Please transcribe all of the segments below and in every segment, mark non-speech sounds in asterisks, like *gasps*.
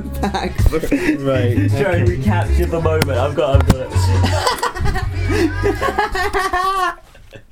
go back. *laughs* Right. Try and recapture the moment. I've got, I've got it. *laughs*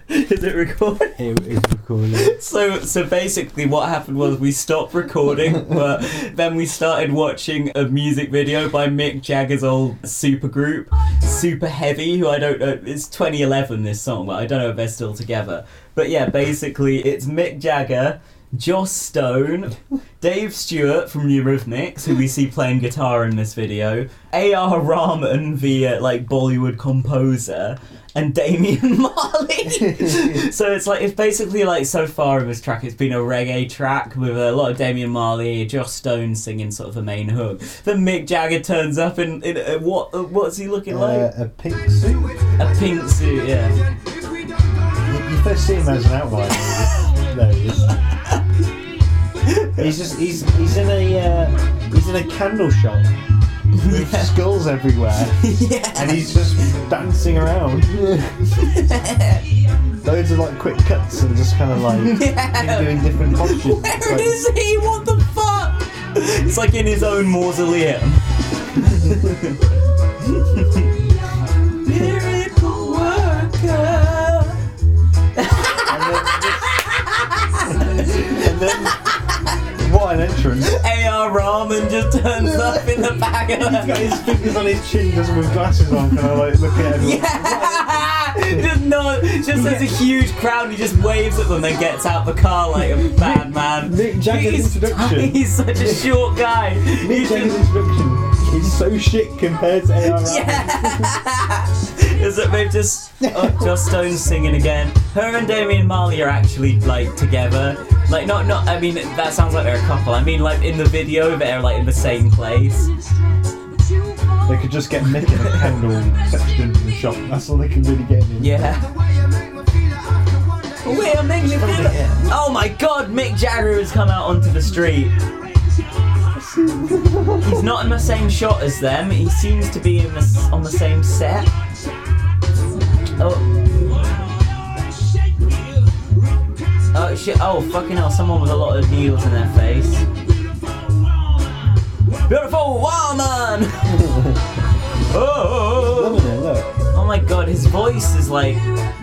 Is it recording? It is recording. So, so basically, what happened was we stopped recording, but then we started watching a music video by Mick Jagger's old supergroup, Super Heavy, who I don't know. It's 2011. This song, but I don't know if they're still together. But yeah, basically, it's Mick Jagger. Joss Stone, Dave Stewart from Eurythmics, who we see playing guitar in this video, A.R. Rahman, the uh, like Bollywood composer, and Damian *laughs* Marley. so it's like it's basically like so far in this track, it's been a reggae track with a lot of Damian Marley, Joss Stone singing sort of the main hook. Then Mick Jagger turns up in, in uh, what? Uh, what's he looking like? Uh, a pink suit. A pink suit, yeah. You, you first see him as an outline. There he is. He's just he's he's in a uh, he's in a candle shop with Yeah. skulls everywhere, *laughs* yeah. and he's just dancing around. *laughs* Loads of like quick cuts and just kind of like him doing different postures. Where Like, is he? What the fuck? It's like in his own mausoleum. *laughs* and then *laughs* what an entrance! A.R. Rahman just turns up in the back of He's got his fingers on his chin, just with glasses on, kind of like looking at *laughs* everyone. Yeah! just no, just there's a huge crowd. He just waves at them, then gets out the car like a *laughs* bad man. Mick Jagger's he's, introduction. He's such a short guy. He's Jagger's introduction is so shit compared to A.R. Rahman. Yeah. Is that they've just oh, Joss Stone's singing again. Her and Damian Marley are actually like together. Like not not. I mean that sounds like they're a couple. I mean like in the video they're like in the same place. They could just get Mick and a candle section in the shop. That's all they can really get in. Yeah. Wait, I'm making feel. Oh my God! Mick Jagger has come out onto the street. He's not in the same shot as them. He seems to be in the, on the same set. Oh. Oh shit! Oh fucking hell! Someone with a lot of needles in their face. Beautiful woman. *laughs* oh. Oh my god, his voice is like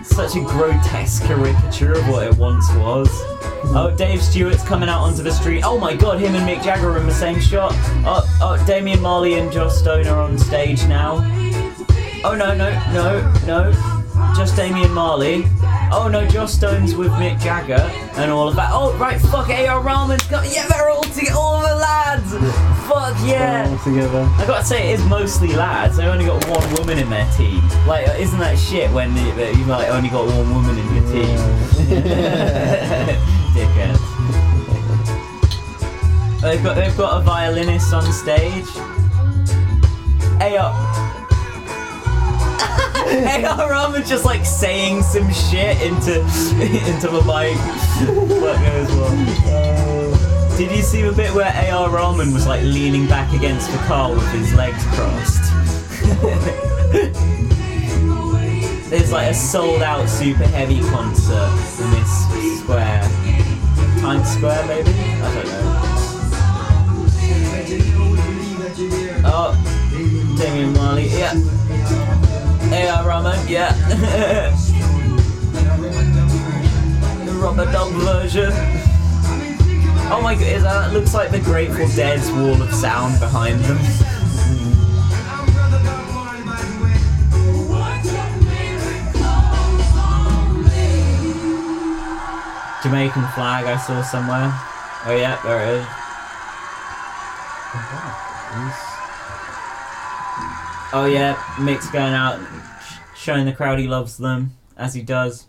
such a grotesque caricature of what it once was. Oh, Dave Stewart's coming out onto the street. Oh my god, him and Mick Jagger are in the same shot. Oh, oh, Damian Marley and Joss Stone are on stage now. Oh no, no, no, no. Just Damian Marley. Oh no, Joss Stone's with Mick Jagger and all of that. Oh right, fuck, A.R. Rahman's got. Yeah, they're all together, all the lads. Fuck yeah. All together. I gotta say, it is mostly lads. They've only got one woman in their team. Like, uh, isn't that shit when you, that you like only got one woman in your team? *laughs* Dickhead. They've got they've got a violinist on stage. A.R. Uh, *laughs* A.R. Rahman's just like saying some shit into *laughs* into the mic. What well. Uh, did you see the bit where A.R. Rahman was like leaning back against the car with his legs crossed? *laughs* There's like a sold out super heavy concert in this square. Times Square maybe? I don't know. Oh, Damian Marley, yeah. A.R. Rahman, yeah. *laughs* the rubber dub version. Oh my god, is that looks like the Grateful Dead's wall of sound behind them. Jamaican flag I saw somewhere. Oh yeah, there it is. Oh yeah, Mick's going out, showing the crowd he loves them, as he does.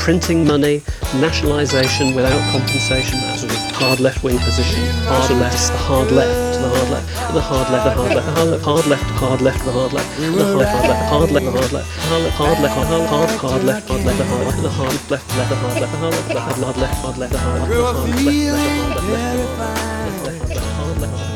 printing money, nationalisation without compensation, that sort of hard left wing position, hard left, the hard left, the hard left, the hard left, the hard left, the hard left, hard left, hard left, the hard left, the hard left, hard left, the hard left, hard left, hard left, hard left, hard left, hard left, hard left, the hard left, the hard left, hard left, the hard left, the hard left, the hard left, hard left, the hard left, the hard left, the hard left, the hard left, hard left,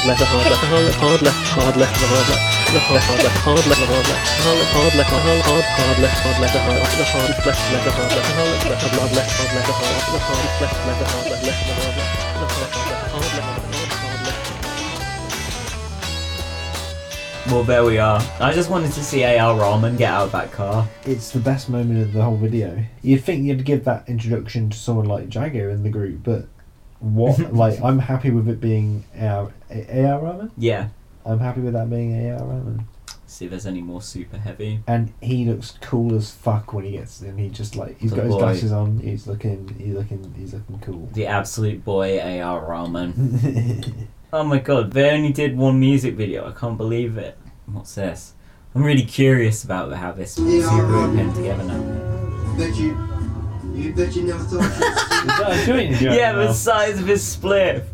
hard left, the hard left, the hard left, hard left, hard left, hard left, the hard hard left, hard left, hard left, hard left, hard left, hard hard hard left, hard left, the hard left, hard left, left, the hard left, hard left, left, the hard left, hard left, the hard left, the hard left, left, the hard left, left, the hard left, the hard left, hard left, hard left. Well, there we are. I just wanted to see A.R. Rahman get out of that car. It's the best moment of the whole video. You'd think you'd give that introduction to someone like Jagger in the group, but what? *laughs* like, I'm happy with it being A.R. A.R. Rahman. Yeah. I'm happy with that being A.R. Rahman. See if there's any more super heavy. And he looks cool as fuck when he gets in. He just like he's The got his boy. glasses on. He's looking. He's looking. He's looking cool. The absolute boy A.R. Rahman. *laughs* Oh my god, they only did one music video. I can't believe it. What's this? I'm really curious about how this super group came together now. Bet you, you bet you never thought. Is that a joint in your Yeah, the mouth? size of his spliff.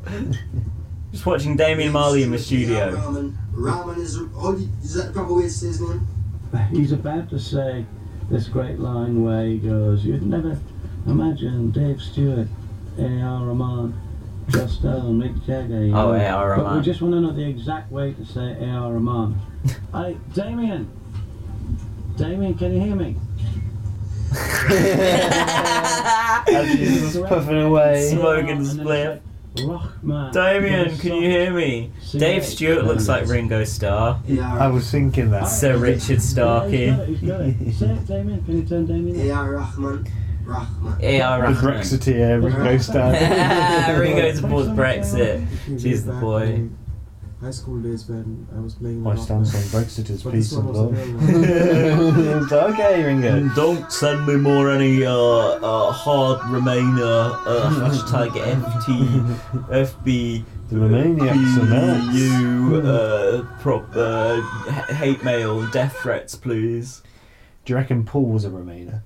Just watching Damian Marley in the studio. Ramen, ramen is. How is that the proper way to say his name? He's about to say this great line where he goes, You'd never imagine Dave Stewart, A.R. Rahman, just uh, Mick Jagger. you Oh, know. A.R. But we just want to know the exact way to say A.R. Rahman. *laughs* Hey, Damian! Damian, can you hear me? As he's puffing away. Smoking And then it's spliff. like, Rahman. Damian, can you hear me? Dave Stewart looks like Ringo Starr. Yeah, I was thinking that. Sir Richard Starkey. Yeah, he's got it, he's got it. Say it, Damian. Can you turn Damian? on? A.R. Rahman. Rahman. A.R. The Rahman. Brexiteer Ringo Starr. *laughs* Ringo supports Brexit. She's the boy. High school days when I was playing. My the stance on Brexit is peace and was love. a real one. *laughs* Okay, Ringo. Don't send me more any uh, uh, hard Remainer uh, *laughs* hashtag FT FB The Romaniacs are nuts. you uh, prop uh, h- hate mail death threats please. Do you reckon Paul was a Remainer?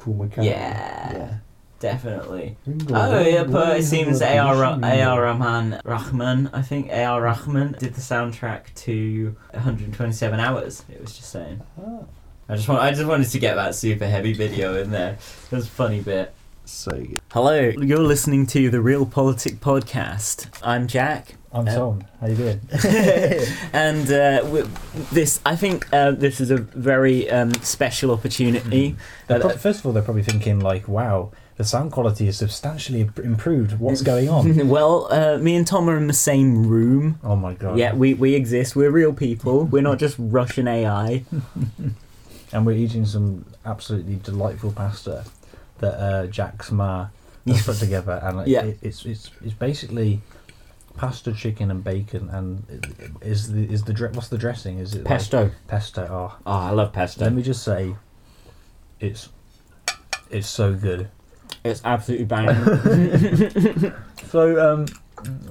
Paul McCartney? Yeah. Yeah. Definitely. Oh yeah, but it seems A.R. Ra- A.R. Rahman Rahman I think A.R. Rahman did the soundtrack to 127 Hours. It was just saying. Ah, I just want I just wanted to get that super heavy video in there. It was a funny bit. so good. Hello, you're listening to the Real Politic Podcast. I'm Jack. I'm Uh, Tom. How you doing? *laughs* *laughs* and uh, w- this, I think, uh, this is a very um, special opportunity. They're Uh, prob- first of all, they're probably thinking like, "Wow, the sound quality is substantially improved. What's going on?" *laughs* well, uh, me and Tom are in the same room. oh my god! Yeah, we, we exist. We're real people. We're not just Russian AI. *laughs* *laughs* and we're eating some absolutely delightful pasta that uh, Jack's ma has put together, and like, Yeah. it, it's it's it's basically pasta, chicken, and bacon. And is the is the what's the dressing? Is it like- Pesto. pesto. Oh, Oh, I love pesto. let me just say, it's it's so good. It's absolutely banging. *laughs* *laughs* So, um,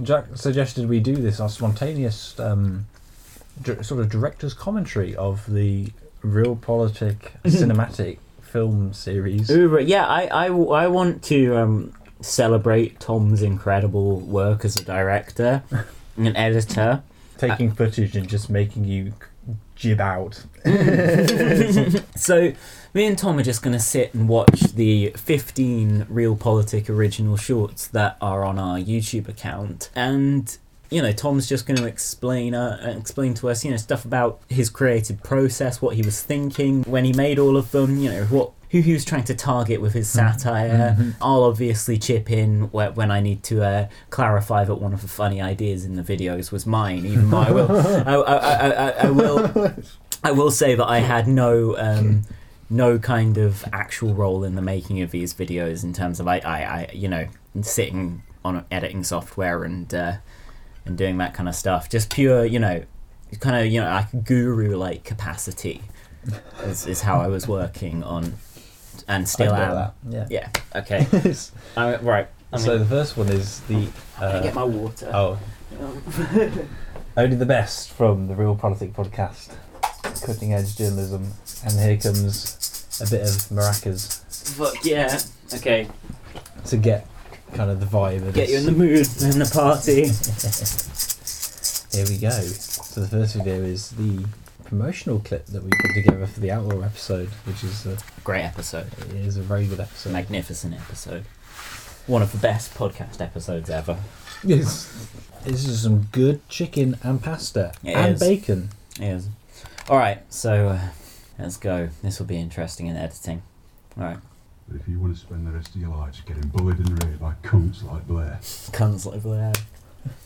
Jack suggested we do this, our spontaneous um, dir- sort of director's commentary of the Real Politic *laughs* cinematic film series. Right, yeah, I, I, I want to um, celebrate Tom's incredible work as a director and editor. Taking footage and just making you jib out. So, me and Tom are just going to sit and watch the 15 Real Politic original shorts that are on our YouTube account. And, you know, Tom's just going to explain uh, explain to us, you know, stuff about his creative process, what he was thinking when he made all of them, you know, what who he was trying to target with his satire. I'll obviously chip in wh- when I need to uh, clarify that one of the funny ideas in the videos was mine, even though I will, *laughs* I, I, I, I, I will, I will say that I had no, um, *laughs* no kind of actual role in the making of these videos in terms of I, I, I you know, sitting on editing software and uh, and doing that kind of stuff. Just pure, you know, kind of you know like guru like capacity is, is how I was working on, and still am. that. Yeah. Yeah. Okay. *laughs* Right. I so the first one is the. Uh, get my water. oh, *laughs* only the best from the Real Politic podcast, cutting edge journalism, and here comes a bit of maracas Fuck yeah. Okay. to get kind of the vibe of Get you in the mood in the party. *laughs* Here we go. So the first video is the promotional clip that we put together for the Outlaw episode, which is a, Great episode. it is a very good episode. Magnificent episode. One of the best podcast episodes ever. Yes. This is some good chicken and pasta It and is. bacon. Yes. All right. So uh, let's go. This will be interesting in editing. All right. But if you want to spend the rest of your lives getting bullied and raped by cunts like Blair, Cunts like Blair.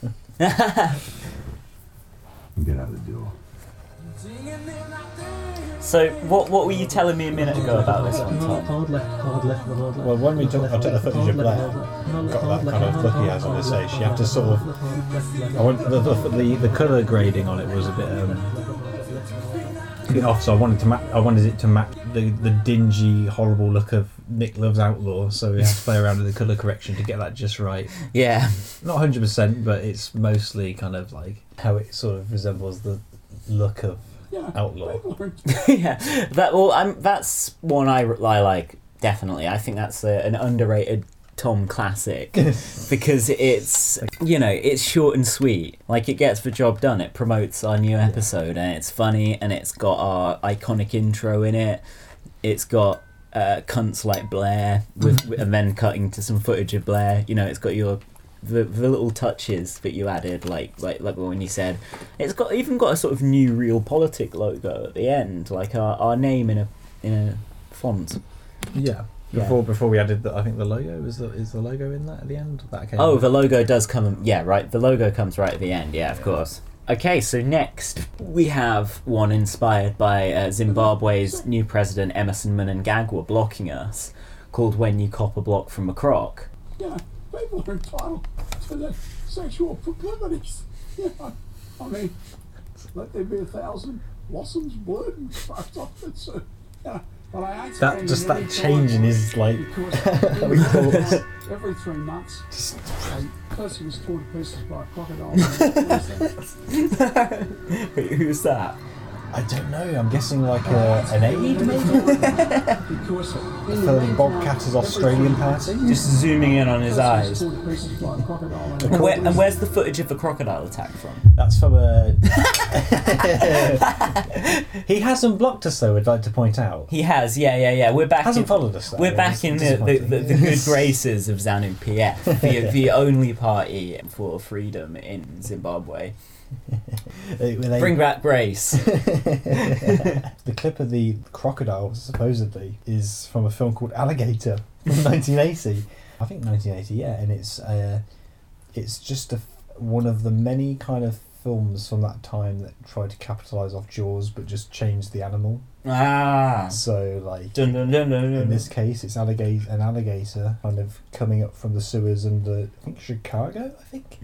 and *laughs* get out the door. So what what were you telling me a minute ago about this one, Tom? Hard left, hard left, hard left. Well, when we took, I took the footage of Blair, got that kind of look he has on his face. You have to sort of. I want the the, the, the colour grading on it was a bit um, a bit off, so I wanted to ma- I wanted it to match the the dingy, horrible look of Nick Love's Outlaw. So we have to play around with the colour correction to get that just right. Yeah. Not hundred percent, but it's mostly kind of like how it sort of resembles the look of Outlaw. *laughs* yeah. That well, I'm that's one I, I like definitely. I think that's a, an underrated Tom classic *laughs* because it's you know it's short and sweet. Like it gets the job done. It promotes our new episode and it's funny and it's got our iconic intro in it. It's got uh, cunts like Blair with, *laughs* and then cutting to some footage of Blair. You know, it's got your the, the little touches that you added, like like like when you said, it's got even got a sort of new real politic logo at the end, like our, our name in a in a font. Yeah. Yeah. Before before we added the, I think the logo is the is the logo in that at the end. That came Oh, the logo does come. Yeah, right. The logo comes right at the end. Yeah, of course. Okay, so next we have one inspired by uh, Zimbabwe's new president Emmerson Mnangagwa blocking us, called "When You Cop a Block from a Croc." Yeah, people are entitled to their sexual proclivities. *laughs* Yeah, I mean, let there be a thousand blossoms blood and *laughs* fucked off it. So, yeah, but I ain't That just that change in his like because how he talks. every three months, Just a person was torn to pieces by a crocodile. *laughs* Wait, who's that? I don't know. I'm guessing like a, an aid maybe because for Bob Katter's Australian party. Just zooming in on his eyes. torn to pieces by a crocodile. And, where, and where's the footage of the crocodile attack from? That's from a. *laughs* he hasn't blocked us though. I'd like to point out. He has, yeah, yeah, yeah. We're back. Hasn't in, followed us. Though. We're back in the, the, the, the good graces of ZANU PF, the, *laughs* the only party for freedom in Zimbabwe. They- Bring back grace. *laughs* the clip of the crocodile supposedly is from a film called Alligator from *laughs* 1980. I think 1980, yeah, and it's uh, it's just a one of the many kind of films from that time that tried to capitalize off Jaws but just changed the animal. ah. So like Dun, dun, dun, dun, dun. in this case, it's alligator an alligator kind of coming up from the sewers under I think Chicago, I think,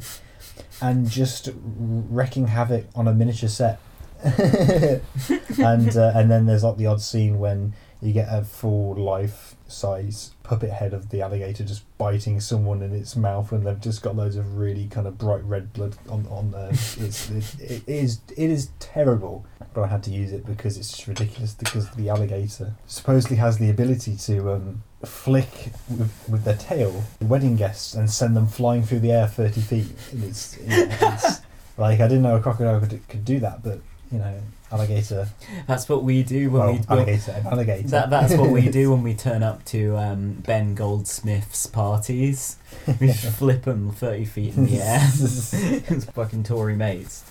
and just wrecking havoc on a miniature set. *laughs* and uh, and then there's like the odd scene when you get a full life size puppet head of the alligator just biting someone in its mouth and they've just got loads of really kind of bright red blood on on there. It's it, it is it is terrible, but I had to use it because it's ridiculous because the alligator supposedly has the ability to um, flick with, with their tail wedding guests and send them flying through the air thirty feet. It's, it's *laughs* like I didn't know a crocodile could, could do that, but you know, alligator, That's what we do when well, we. alligator, alligator. That, that's what we do *laughs* when we turn up to um, Ben Goldsmith's parties. We just *laughs* flip them 30 feet in the air. it's fucking Tory mates.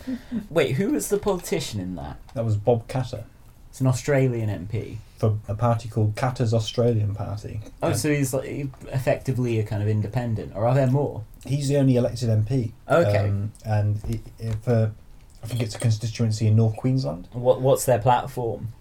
Wait, who was the politician in that? That was Bob Katter It's an Australian MP. For a party called Katter's Australian Party. Oh, so he's like effectively a kind of independent, or are there more? He's the only elected MP. Okay. Um, and i i for, I think it's a constituency in North Queensland. What What's their platform?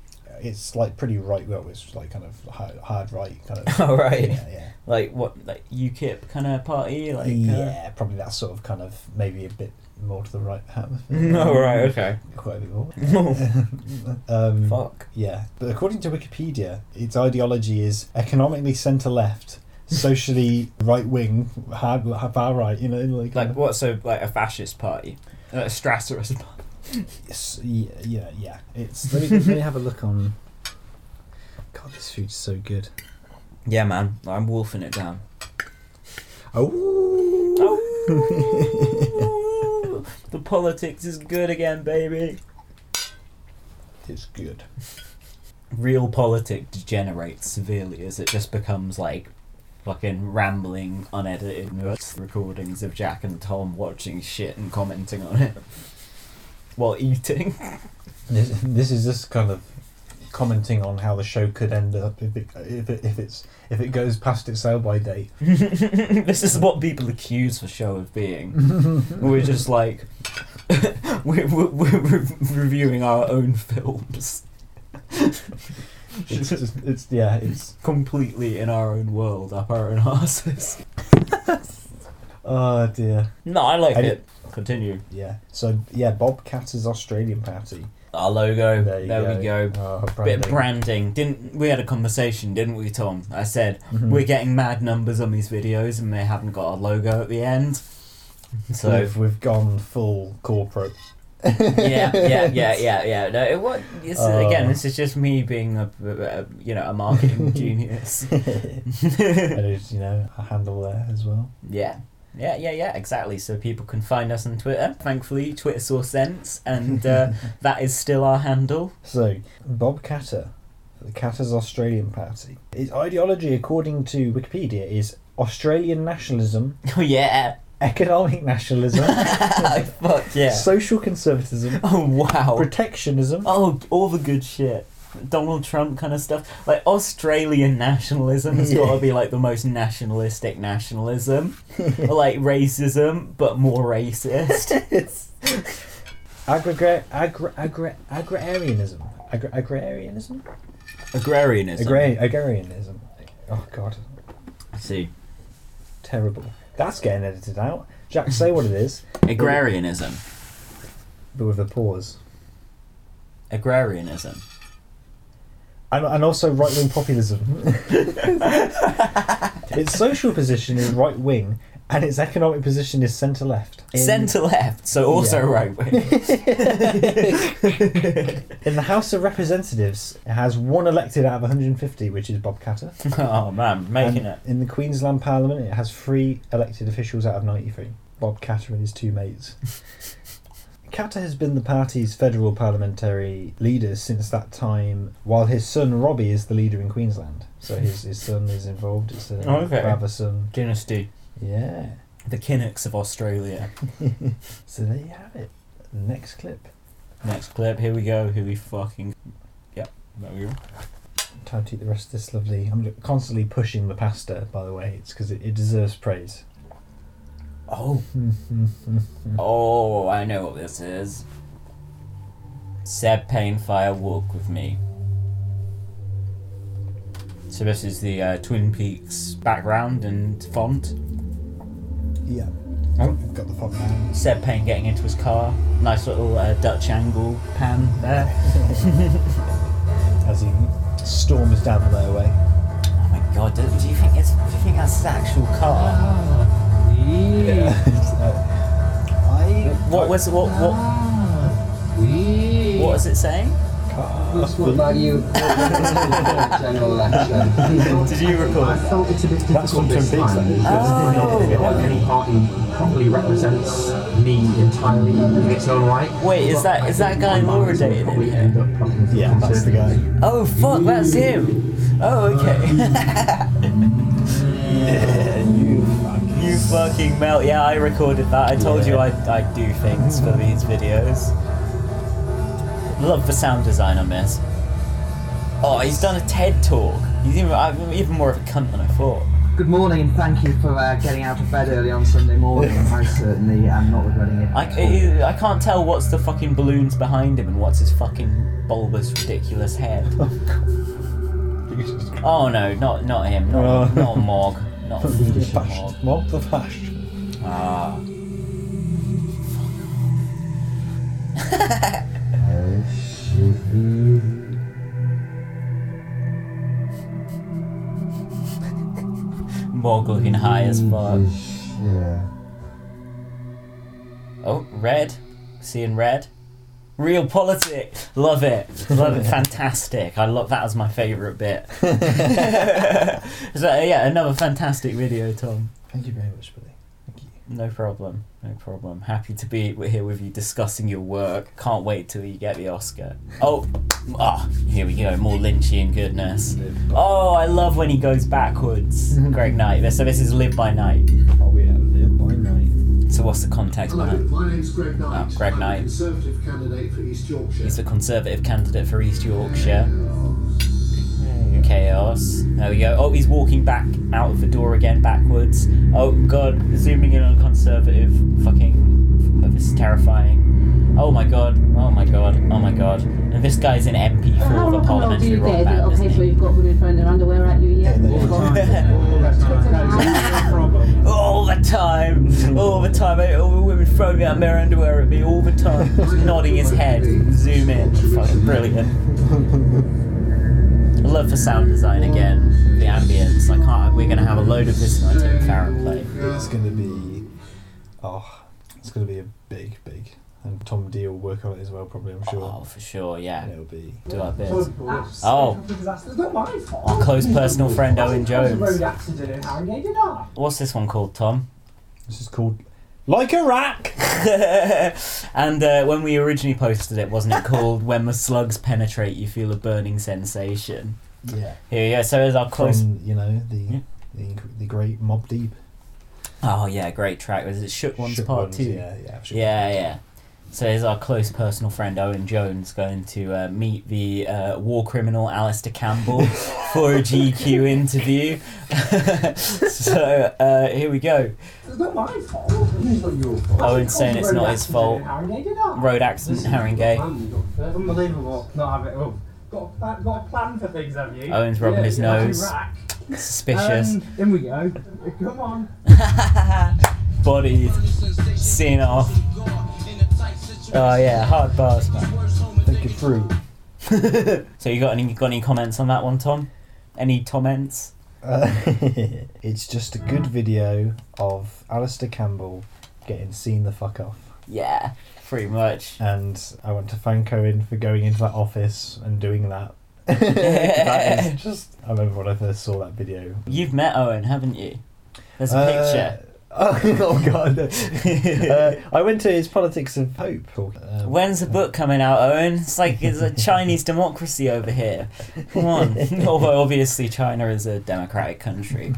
it's like pretty right. Well, it's like kind of hard, hard right kind of. *laughs* Oh, right. Yeah, yeah. Like what? Like UKIP kind of party? Like uh, yeah, probably that sort of kind of maybe a bit more to the right. hand. *laughs* Oh, right, okay. Quite a bit more. *laughs* *laughs* um, Fuck. Yeah, but according to Wikipedia, its ideology is economically centre left, socially right wing, hard far right. You know, like Like what? So like a fascist party, uh, a Strasserist party. Yes, yeah, yeah, yeah. It's Let me, let me have a look on. God, this food's so good. Yeah, man, I'm wolfing it down. Oh. The politics is good again, baby. It's good. *laughs* Real politics degenerates severely as it just becomes like fucking rambling, unedited recordings of Jack and Tom watching shit and commenting on it *laughs* while eating. This, this is just kind of commenting on how the show could end up if it if, it, if it's if it goes past its sell by date. *laughs* this is what people accuse the show of being. *laughs* we're just like *laughs* we're, we're, we're re- reviewing our own films. It's just it's yeah it's completely in our own world, up our own asses. oh dear. No, I like And it. Continue. Yeah. So yeah, Bob Katter's Australian party. Our logo. There there go. we go. Oh, Bit of branding. branding. Didn't we had a conversation, didn't we, Tom? I said Mhm. we're getting mad numbers on these videos and they haven't got our logo at the end. So we've, we've gone full corporate. yeah, yeah, *laughs* yeah, yeah, yeah. No, it, what, it's, again, this is just me being a, a you know a marketing *laughs* genius. *laughs* and you know a handle there as well. Yeah. Yeah, yeah, yeah, exactly. So people can find us on Twitter. Thankfully, Twitter saw sense, and uh, *laughs* that is still our handle. So Bob Katter, the Katter's Australian party. Its ideology, according to Wikipedia, is Australian nationalism, *laughs* Oh yeah, economic nationalism, *laughs* fuck yeah. social conservatism, Oh wow. protectionism. Oh, all the good shit. Donald Trump kind of stuff. Like Australian nationalism has got to be like the most nationalistic nationalism. or like racism, but more racist. *laughs* Aggregate, agri, agri, agrarianism, agri, agrarianism, Agrarianism. Agri, agrarianism. Oh God, I see. terrible. That's getting edited out. Jack, say what it is, *laughs* Agrarianism. but with a pause. Agrarianism. And, and also right wing populism. *laughs* its social position is right wing, and its economic position is centre left. Centre left, so also Yeah. right wing. *laughs* In the House of Representatives, it has one elected out of 150, which is Bob Katter. *laughs* oh man, making And it. In the Queensland Parliament, it has three elected officials out of 93. Bob Katter and his two mates. Katter has been the party's federal parliamentary leader since that time, while his son Robbie is the leader in Queensland. So *laughs* his, his son is involved. It's a Oh, okay. Brotherson. Dynasty. Yeah. The Kinnocks of Australia. *laughs* So there you have it. Next clip. Next clip, here we go. Here we fucking. Yep, there we go. Time to eat the rest of this lovely. I'm constantly pushing the pasta, by the way. It's because it, it deserves praise. Oh, *laughs* oh, I know what this is. Seb Payne Fire Walk with Me. So this is the uh, Twin Peaks background and font. yeah. Oh. I've got the font down. Seb Payne getting into his car. Nice little uh, Dutch angle pan there. *laughs* As he storms down the motorway. Oh my god, do, do you think it's? Do you think that's his actual car? Yeah. I. What was what what? What was it saying? That's what value general election. Did you record? I felt it's a bit That's from difficult this Twin Peaks, time. that is. Oh. because I feel any party properly represents me entirely in its own right. Wait, is that is that guy Laura dated in here? end up plucking for Yeah, that's the guy. Oh fuck, that's him. Oh okay. *laughs* fucking melt. Yeah, I recorded that. I told you I I do things for these videos. Love the sound design on this. Oh, he's done a TED talk. He's even I'm even more of a cunt than I thought. Good morning and thank you for uh, getting out of bed early on Sunday morning. *laughs* I certainly am not regretting it. I. I, can't tell what's the fucking balloons behind him and what's his fucking bulbous, ridiculous head. *laughs* Oh no, not not him, not, Oh. not Morg, not Morg. Fashed. Mob the. Ah. *laughs* Morg looking high as fuck. Yeah. Oh, red. Seeing red. Real politics. Love it. Love it. Fantastic. I love that as my favourite bit. *laughs* so yeah, another fantastic video, Tom. Thank you very much, buddy. Thank you. No problem. No problem. Happy to be here with you discussing your work. Can't wait till you get the Oscar. Oh, ah, here we go. More Lynchian goodness. Oh, I love when he goes backwards. *laughs* Greg Knight. So this is Live by Night. Oh yeah, live by night. So what's the context Hello, behind? my name's Greg Knight. Oh, Greg I'm Knight. a Conservative candidate for East Yorkshire. He's the Conservative candidate for East Yorkshire. Chaos. There we go. Oh, he's walking back out of the door again, backwards. Oh god, zooming in on a Conservative. Fucking. oh, This is terrifying. Oh my god. Oh my god. Oh my god. And this guy's an MP for How the long do parliamentary you rock get? Is it band, okay isn't so he? you've got women throwing their underwear time, all the time. eh, All the women throwing out their underwear at me all the time, just *laughs* nodding his head. Zoom in, fucking brilliant. I love the sound design again, the ambience. I can't. We're gonna have a load of this when I take Farron play. It's gonna be, oh, it's gonna be a big, big, and Tom D will work on it as well, probably. I'm sure. Oh, for sure, yeah. And it'll be. Do our bit. Oh, not my fault. our close personal friend Owen There road Jones. accident in Harrogate, did What's this one called, Tom? This is called Like a Rack. *laughs* and uh, when we originally posted it, wasn't it *laughs* called "When the Slugs Penetrate, You Feel a Burning Sensation"? Yeah. Here you go. So is our close. From you know the the, the great Mobb Deep. Oh yeah, great track. Was it Shook Ones Shook Part Ones, Two? yeah, yeah, yeah, yeah. So is our close personal friend Owen Jones going to uh, meet the uh, war criminal Alastair Campbell *laughs* for a GQ interview? *laughs* so uh, here we go. It's not my fault. It's not your fault. Owen's saying it's not his fault. Harrogate. Road accident, Haringey. Unbelievable. Not have it all. Got a, got a plan for things, have you? Owen's rubbing his nose. rack. Suspicious. Um, in we go. Come on. *laughs* Bodied. Seen off. Oh yeah, hard bars, man. Think it through. so you got any got any comments on that one, Tom? Any comments? Uh, *laughs* it's just a good video of Alastair Campbell getting seen the fuck off. Yeah, pretty much. And I want to thank Owen for going into that office and doing that. *laughs* that is *laughs* just. I remember when I first saw that video. You've met Owen, haven't you? There's a Uh, picture. Oh, *laughs* oh god! uh, I went to his Politics of Hope. Um, When's the book coming out, Owen? It's like it's a Chinese *laughs* democracy over here. Come on. Although obviously China is a democratic country.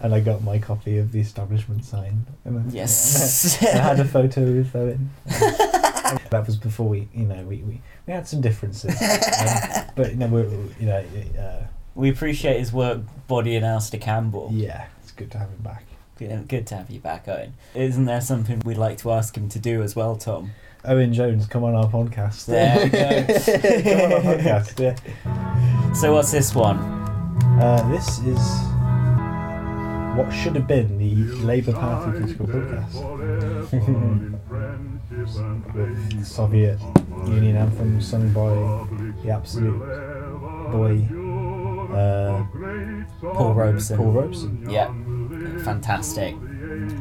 and I got my copy of the establishment sign. I- Yes. *laughs* I had a photo with Owen. that was before we, you know, we, we, we had some differences, um, but you know, we're, you know, uh, We appreciate his work, Body and Alastair Campbell. yeah, it's good to have him back. Good, good to have you back, Owen. Isn't there something we'd like to ask him to do as well, Tom? Owen Jones, come on our podcast. There we go. *laughs* come on our podcast. Yeah. So what's this one? Uh, this is what should have been the Labour Party political. With *laughs* Soviet Union anthem sung by the absolute boy uh, Paul Robeson. Paul Robeson. Yeah, fantastic,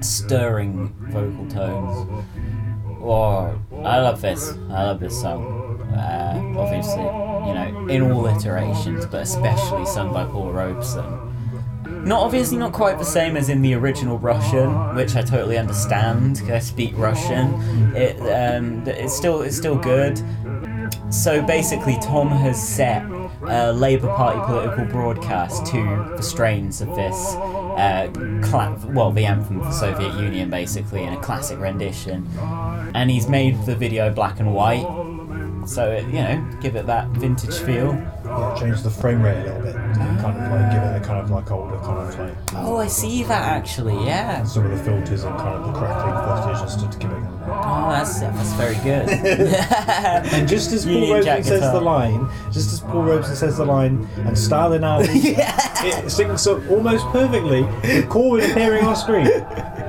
stirring vocal tones. Oh, I love this. I love this song. Uh, obviously, you know, in all iterations, but especially sung by Paul Robeson. Not obviously not quite the same as in the original Russian, which I totally understand. Cause I speak Russian. It um, it's still it's still good. So basically, Tom has set a Labour Party political broadcast to the strains of this, uh, cla- well, the anthem of the Soviet Union, basically, in a classic rendition. And he's made the video black and white, so it, you know, give it that vintage feel. Yeah, change the frame rate a little bit. kind of like give it a kind of like older kind of like. Oh, I see that actually. Yeah. Some of the filters and kind of the crackling footage just to give it. Oh, that's that's very good. *laughs* and just as Paul Union Robeson Jack says the line, just as Paul Robeson says the line, and Stalin out, *laughs* it syncs up almost perfectly with Corbyn appearing on screen. *laughs*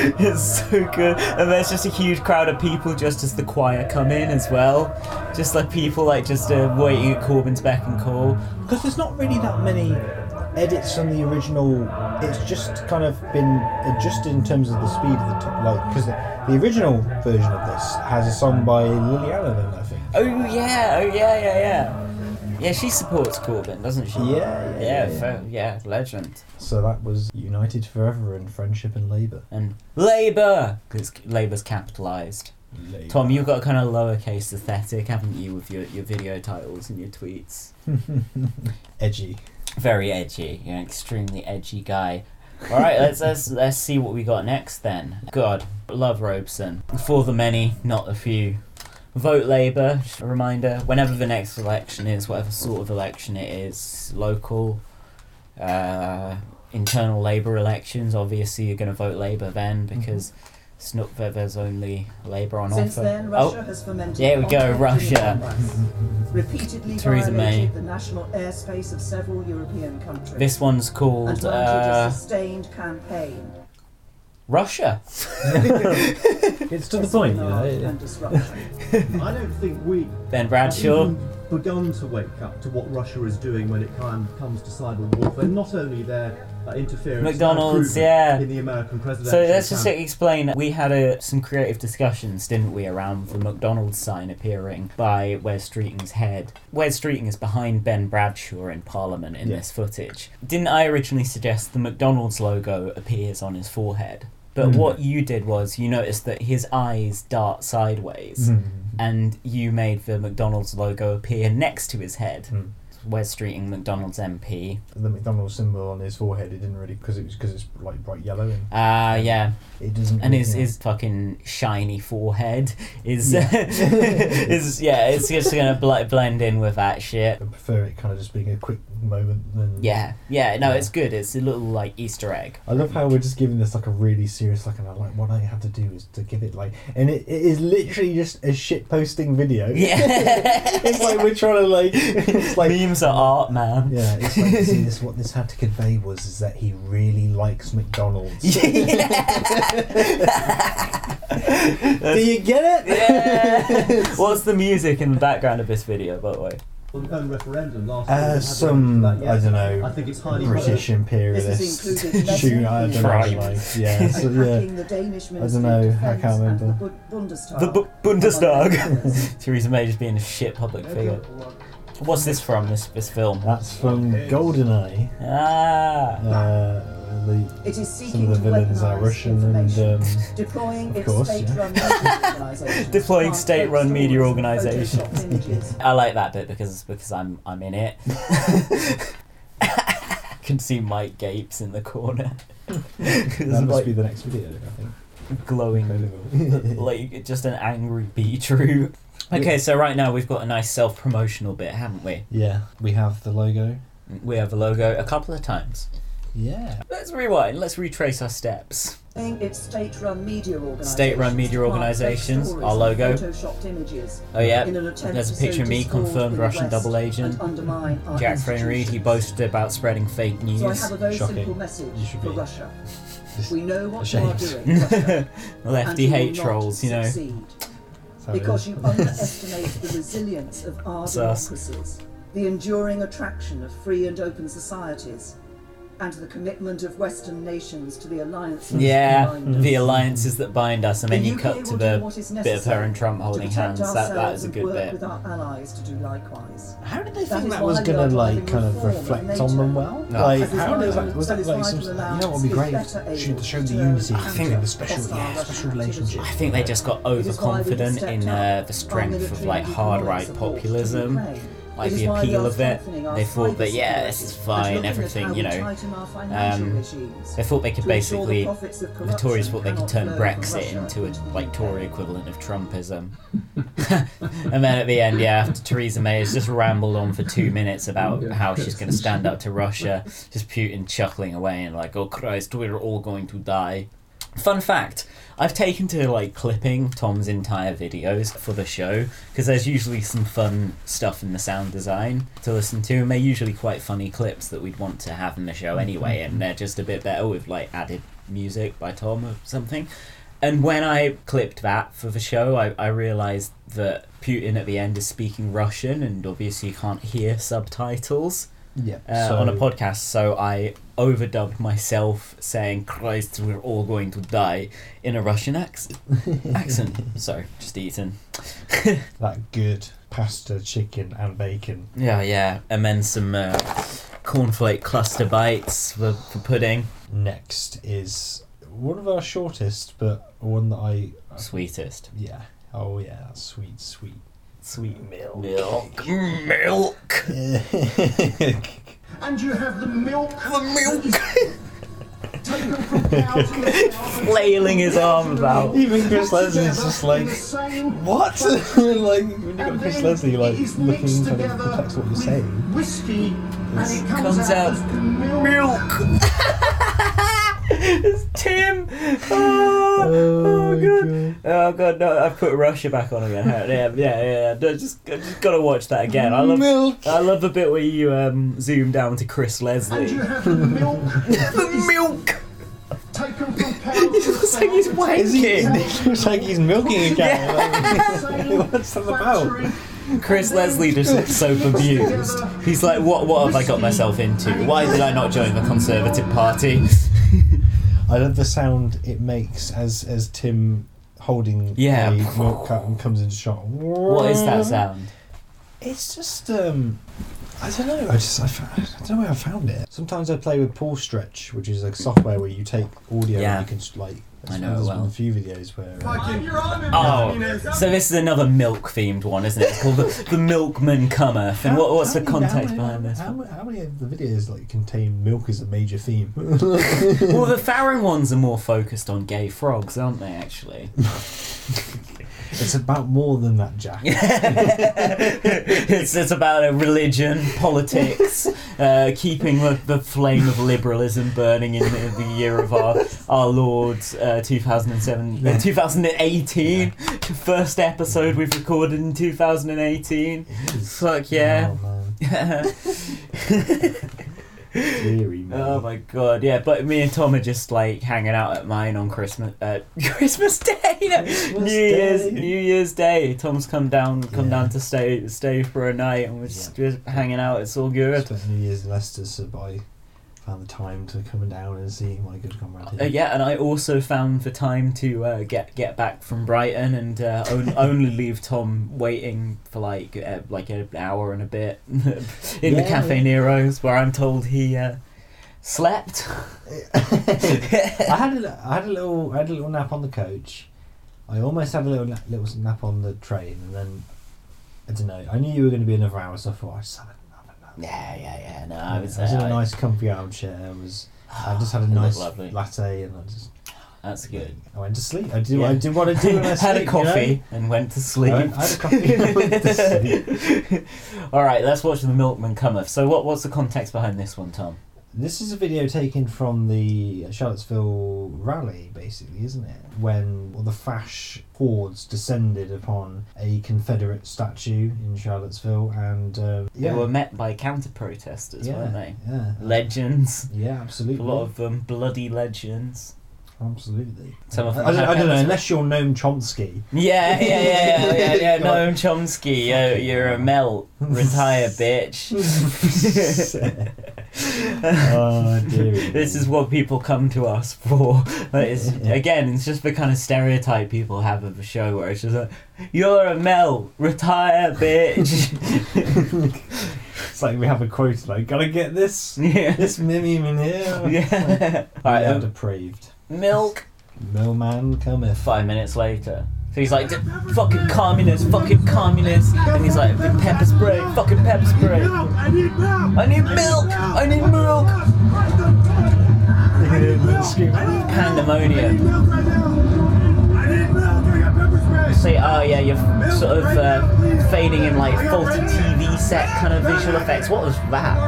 It's so good, and there's just a huge crowd of people just as the choir come in as well, just like people like just uh, waiting at Corbyn's beck and call. Because there's not really that many edits from the original. It's just kind of been adjusted in terms of the speed of the top, like because the, the original version of this has a song by Lily Allen, I think. Oh yeah, oh yeah, yeah, yeah. Yeah, she supports Corbyn, doesn't she? Yeah, yeah, yeah, yeah. fair- yeah, legend. So that was United Forever and Friendship and Labour. And Labour, because Labour's capitalised. Tom, you've got a kind of lowercase aesthetic, haven't you, with your, your video titles and your tweets? *laughs* Edgy. Very edgy. You're an extremely edgy guy. All right, let's let's let's see what we got next then. God, love Robeson for the many, not the few. Vote Labour. Just a reminder: whenever the next election is, whatever sort of election it is, local, uh, internal Labour elections. Obviously, you're going to vote Labour then because it's not that there's only Labour on Since offer. then, Russia has fomented there we go, conflict in the Russia. Repeatedly Theresa violated May. the national airspace of several European countries. This one's called mounted uh, a sustained campaign. Russia. *laughs* it's to the point, you know. And disruption. I don't think we Ben Bradshaw. have begun to wake up to what Russia is doing when it kind comes to cyber warfare. Not only their uh, interference, McDonald's, yeah. in the American presidential. So let's just campaign. explain. We had a, some creative discussions, didn't we, around the McDonald's sign appearing by Wes Streeting's head. Wes Streeting is behind Ben Bradshaw in Parliament in Yeah. this footage. Didn't I originally suggest the McDonald's logo appears on his forehead? But Mhm. what you did was you noticed that his eyes dart sideways, Mhm. and you made the McDonald's logo appear next to his head. Mm. Wes Streeting, McDonald's MP. The McDonald's symbol on his forehead, it didn't really because it was because it's like bright yellow and Ah, yeah. it doesn't. And really- his, yeah. his fucking shiny forehead is Yeah. *laughs* *laughs* is yeah, it's just gonna bl- blend in with that shit. I prefer it kind of just being a quick moment than Yeah, yeah, no, it's good. It's a little like Easter egg. I love how we're just giving this like a really serious like, and I like what I have to do is to give it like, and it, it is literally just a shit posting video. Yeah. *laughs* it's like we're trying to like, it's like memes are art, man. Yeah, it's like see this. What this had to convey was is that he really likes McDonald's. *laughs* *laughs* do you get it? Yeah. *laughs* What's the music in the background of this video, by the way? own referendum last Uh, year, we some that. I don't know. I think it's highly British probable. imperialist This has shoot. I don't know. Like, yeah, so, yeah. the Danish I don't know. I can't Defence and the remember. Bu- Bundestag. The Bu- Bundestag. Theresa May just being a shit public figure. What's this from? This this film? That's from Goldeneye. Ah. Uh, the, It is some of the villains are Russian and um, deploying of course, yeah. state-run media organisations. *laughs* Deploying state-run media stories organisations. *laughs* I like that bit because because I'm I'm in it. I *laughs* Can see Mike Gapes in the corner. that must be the next video. I think. Glowing, *laughs* like just an angry beetroot. *laughs* Okay, so right now we've got a nice self-promotional bit, haven't we? Yeah, we have the logo. We have a logo a couple of times. Yeah. Let's rewind. Let's retrace our steps. Its state-run media organisations. State-run media to plant fake organisations, our logo. images Oh yeah, in an attempt there's a picture of me, confirmed Russian West double agent. and undermine our Jack Frayne Reed, he boasted about spreading fake news. So I have a very Shocking. simple message You should for be Russia. We know what you are doing, Lefty *laughs* you hate will not trolls, you know. succeed. Because you *laughs* underestimate the resilience of our Sus. democracies, the enduring attraction of free and open societies, and the commitment of Western nations to the alliances Yeah, that bind us. the alliances that bind us, and then The you UK cut to the do what is bit of her and Trump holding hands. That that ourselves is a good bit. with our allies to do likewise. How did they That think that was we gonna like kind of reflect on them well? No. Like That is how why does we that was will that like some you know what would be great? better able Should show the unity I think- between the special yeah, special relationship. I think they just got It is why we overconfident in uh, the strength of like hard right populism, Ukraine like It is the why we appeal of it. They thought that yeah, this is fine, everything, you know. tighten our financial Um, they thought they could to ensure the basically profits of the Tories thought they could turn Brexit into a like Tory equivalent of Trumpism. *laughs* and then at the end, yeah, after Theresa May has just rambled on for two minutes about how she's going to stand up to Russia, just Putin chuckling away and like, oh Christ, we're all going to die. Fun fact: I've taken to like clipping Tom's entire videos for the show because there's usually some fun stuff in the sound design to listen to, and they're usually quite funny clips that we'd want to have in the show anyway, and they're just a bit better with like added music by Tom or something. And when I clipped that for the show, I, I realised that Putin at the end is speaking Russian, and obviously you can't hear subtitles Yeah. uh, on a podcast. So I overdubbed myself saying "Christ, we're all going to die" in a Russian accent. *laughs* accent. Sorry, just eating. *laughs* that good pasta, chicken, and bacon. Yeah, yeah, and then some uh, cornflake cluster bites for, for pudding. Next is one of our shortest, but one that I Sweetest. yeah. Oh yeah, that's sweet, sweet, sweet milk. Milk. Milk. *laughs* And you have the milk. The milk. taken from cows in the south. *laughs* Flailing his arms out. Even Chris Leslie is just like, what? *laughs* like when you got Chris Leslie like looking kind of perplexed what you're saying. Whiskey, and it comes, Comes out as milk. *laughs* it's Tim. Oh, oh, god. Oh god, no! I've put Russia back on again. Yeah, yeah, yeah. No, just, I just gotta watch that again. I love, Milk. I love the bit where you um, zoom down to Chris Leslie. And you have the milk. *laughs* the milk. Taken from cows in the looks like he's south. Is he? wanking. It looks like he's milking a cow. Like, *laughs* what's that about? Chris Leslie just looks so bemused. He's like, "What? What have I got myself into? Why did I not join the Conservative Party?" I love the sound it makes as as Tim holding Yeah. a milk carton comes into shot. What is that sound? It's just um, I don't know. I just I, fa- I don't know where I found it. Sometimes I play with Paulstretch, which is like software where you take audio Yeah. and you can like. I know there's it well. been a few videos where. Uh, Oh, so this is another milk themed one, isn't it? It's called the, the Milkman Cometh. And what, what's the how many- how context behind this? How, how many of the videos like contain milk as a major theme? well, the *laughs* Farron ones are more focused on gay frogs, aren't they? Actually, *laughs* it's about more than that, Jack. *laughs* it's it's about uh, religion, politics, *laughs* uh, keeping the, the flame of liberalism burning in the, the year of our our Lord uh, 2007, uh, 2018. First episode we've recorded in 2018. Fuck yeah. Me. *laughs* Oh my god, yeah, but me and Tom are just like hanging out at mine on Christmas uh, *laughs* Christmas Day, *laughs* no, New Year's Day. New Year's Day. Tom's come down come Yeah. down to stay stay for a night and we're just, just hanging out, it's all good. Spent New Year's in Leicester, so I found the time to come down and see my good comrade. Uh, yeah, and I also found the time to uh, get get back from Brighton and uh, on, *laughs* only leave Tom waiting for like uh, like an hour and a bit *laughs* in the Cafe. Nero's, where I'm told he uh, slept. *laughs* I had a, I had a little I had a little nap on the coach. I almost had a little na- little nap on the train, and then I don't know. I knew you were going to be another hour, so I thought I just had a Yeah, yeah, yeah. No, I I was, was, in a nice comfy armchair. I was I just had a oh, nice lovely. latte, and I just That's good. I went to sleep. I do Yeah. I did what I do when I *laughs* had sleep, a coffee You know? and went to sleep. I, went- I had a coffee and went to *laughs* sleep. All right, let's watch the Milkman Cometh. So, what what's the context behind this one, Tom? This is a video taken from the Charlottesville rally, basically, isn't it? When well, the Fash hordes descended upon a Confederate statue in Charlottesville, and um, They were met by counter protesters, Yeah, weren't they? yeah. Legends. yeah, absolutely, A lot of them bloody legends. Absolutely. Some of I, them I don't, I don't know, unless you're Noam Chomsky. Yeah, yeah, yeah, yeah, yeah, yeah. *laughs* Noam Chomsky, you're, you're a melt. Retire, *laughs* bitch. *laughs* oh, dearie This is what people come to us for. Like, it's, again, it's just the kind of stereotype people have of a show where it's just like, you're a melt. Retire, bitch. It's like we have a quote like, "Gotta get this, yeah. this meme in here." Yeah. All right, um, depraved. Milk. Millman cometh. Five minutes later. So he's like, fucking communist, fucking communist. And he's like, pepper spray, fucking pepper spray. I need milk! I need milk! I need milk! Pandemonium. See, oh yeah, you're sort of uh, fading in like faulty TV set kind of visual effects. What was that?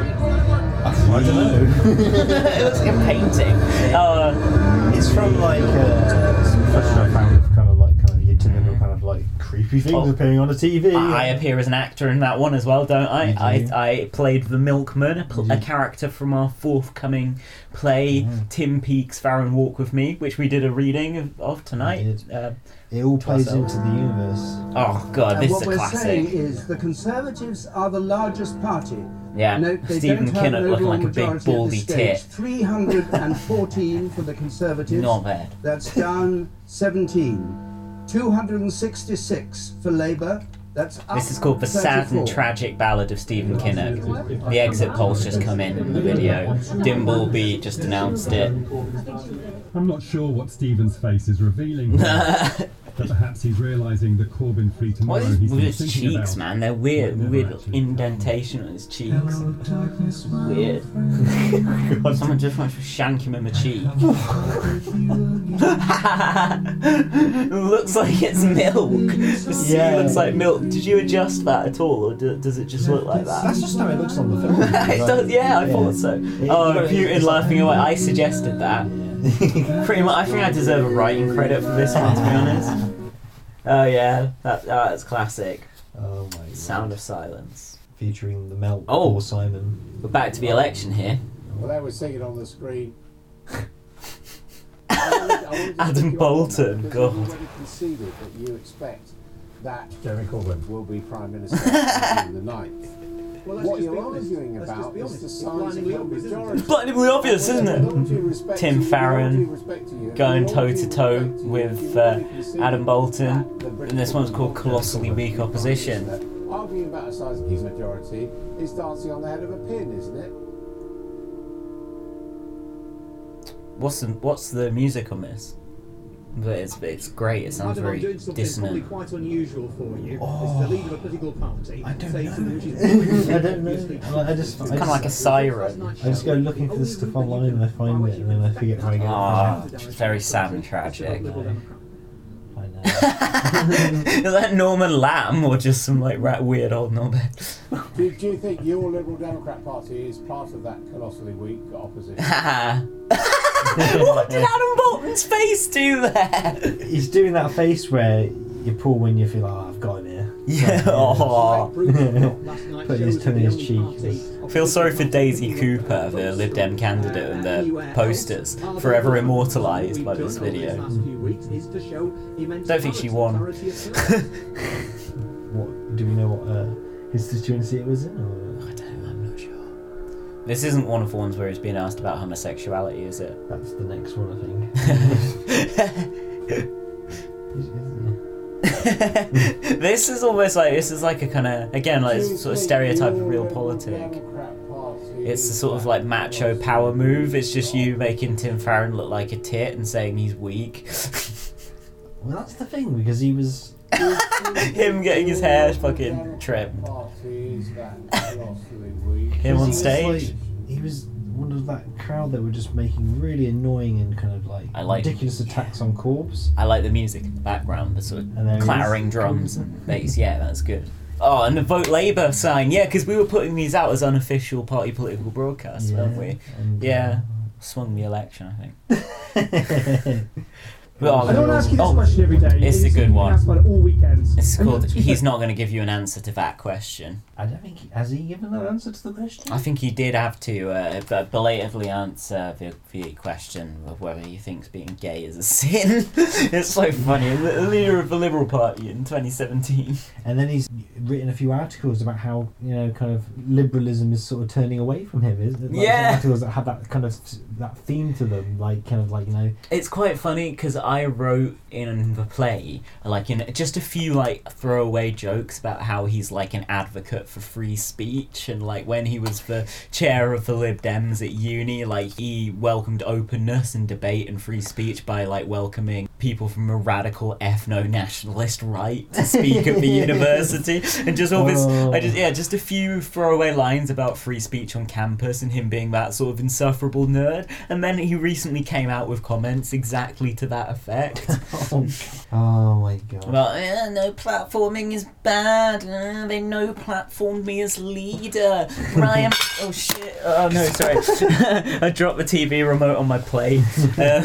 I don't know. it looks like a painting. Uh, it's from like uh, some footage I found of kind of like kind of your typical kind of like creepy things Oh. appearing on a TV. I appear as an actor in that one as well, don't I? Do. I, I played the Milkman, a, pl- a character from our forthcoming play, Mm-hmm. Tim Peake's Farron Walk with Me, which we did a reading of, of tonight. Uh, it all plays ourselves. into the universe. Oh god, And this what is a we're saying is the Conservatives are the largest party. Yeah, Note they Stephen don't have an Kinnock looking like a big majority baldy tit. 314 for the Conservatives. Not bad. That's down 17. 266 for Labour. That's up This is called the sad and tragic ballad of Stephen Kinnock. The exit polls just come in in the video. Dimbleby just announced it. I'm not sure what Stephen's face is revealing. *laughs* here, but perhaps he's realising the Corbyn free tomorrow What is he's with been his thinking cheeks, about. man? They're weird, weird indentation on his cheeks. Weird. *laughs* Someone just wants to shank him in the cheek. *laughs* looks like it's milk. The sea Yeah. looks like milk. Did you adjust that at all, or do, does it just look like that? That's just how it looks on the *laughs* film. it does, yeah, I thought so. Oh, but Putin it's like- laughing away. I suggested that. *laughs* Pretty much, I think I deserve a writing credit for this one, to be honest. Oh yeah, that uh, that's classic. Oh my God. Sound of silence. Featuring the Melt Oh. Paul Simon. We're back to the election here. Well, they were singing on the screen. *laughs* Adam Boulton, Because God. you've already conceded that you expect that Jeremy Corbyn will be Prime Minister on the 9th. *laughs* Well, what you're be honest. arguing about is the It's size of blindingly the obvious, isn't it? majority. Blindingly obvious, isn't With all due it? Tim you, with all due Farron respect to you, going toe to toe respect to you, with uh, Adam Boulton, that the British and this one's called Colossally Weak Opposition. Arguing about the size of his majority is dancing on the head of a pin, isn't it? What's the what's the music on this? But it's it's great. It sounds Adam, I'm very doing something probably dissonant. quite unusual for you. Oh. It's the leader of a political party. I don't say something which is *laughs* I don't know. I just, It's kind of like a siren. I just go looking for this stuff online and I find it and then I forget how to get Ah, it. it's very sad and tragic. I know. *laughs* Is that Norman Lamb or just some like rat weird old knobhead? *laughs* Do, do you think your Liberal Democrat Party is part of that colossally weak opposition? *laughs* what did Adam Boulton's face do there? He's doing that face where you pull when you feel, oh, I've got him here. Yeah. Oh. *laughs* Putting his tongue in his cheek. Feel sorry for Daisy Cooper, the Lib Dem candidate, and the posters, forever immortalised by this video. Don't think she won. *laughs* What do we know what uh, constituency it was in? Or? This isn't one of the ones where he's being asked about homosexuality, is it? That's the next one, I think. *laughs* *laughs* this is almost like this is like a kind of again like Do sort of stereotype of real Liberal politic. It's the is sort of like macho power move. It's just you making Tim Farron look like a tit and saying he's weak. *laughs* Well, that's the thing because he was. Him getting his hair fucking trimmed. Party is that colossally weak. Him on he was stage. he was one of that crowd that were just making really annoying and kind of like, I like- ridiculous attacks on corpse. I like the music in the background, the sort of clattering drums and bass. Yeah, that's good. Oh, and the Vote Labour sign. Yeah, because we were putting these out as unofficial party political broadcasts, weren't we? and, Yeah. Uh, Swung the election, I think. *laughs* *laughs* I don't want to ask you this oh, question every day. It's a It's good been one. asked about it all weekends. It's called. He's not going to give you an answer to that question. I don't think he, has he given an answer to the question. I think he did have to uh, belatedly answer the, the question of whether he thinks being gay is a sin. *laughs* it's so funny. The leader of the Liberal Party in 2017. And then he's written a few articles about how you know kind of liberalism is sort of turning away from him. isn't like, Yeah. articles that have that kind of that theme to them, like kind of like you know. It's quite funny because I wrote in the play, like in just a few like throwaway jokes about how he's like an advocate for free speech, and like when he was the chair of the Lib Dems at uni, like he welcomed openness and debate and free speech by like welcoming people from a radical ethno-nationalist right to speak at the *laughs* university, and just all this. I just oh. yeah, just a few throwaway lines about free speech on campus and him being that sort of insufferable nerd, and then he recently came out with comments exactly to that effect. *laughs* Oh my god. Well, eh, no platforming is bad. Uh, they no platformed me as leader. Brian. *laughs* oh shit. Oh no, sorry. *laughs* I dropped the TV remote on my plate. Uh,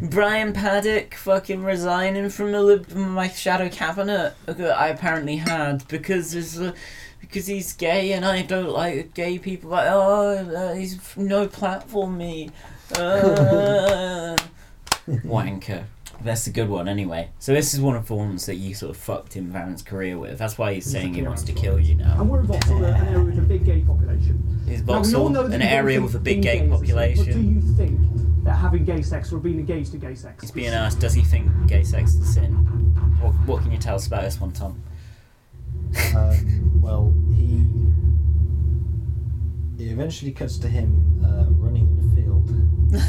Brian Paddick fucking resigning from the my shadow cabinet that I apparently had because there's a. Because he's gay and I don't like gay people. Like, oh, uh, he's no platform me. Uh, *laughs* wanker. That's a good one anyway. So this is one of the ones that you sort of fucked in Van's career with. That's why he's saying he wants to kill you now. And we're in Vauxhall, an area with a big gay population. Is Now, we all Vauxhall know that an people area with a big being gay gay is But do you think that having gay sex or being engaged to gay sex? He's being asked, does he think gay sex is a sin? What, what can you tell us about this one, Tom? Um, well, he. It eventually cuts to him uh, running in the field.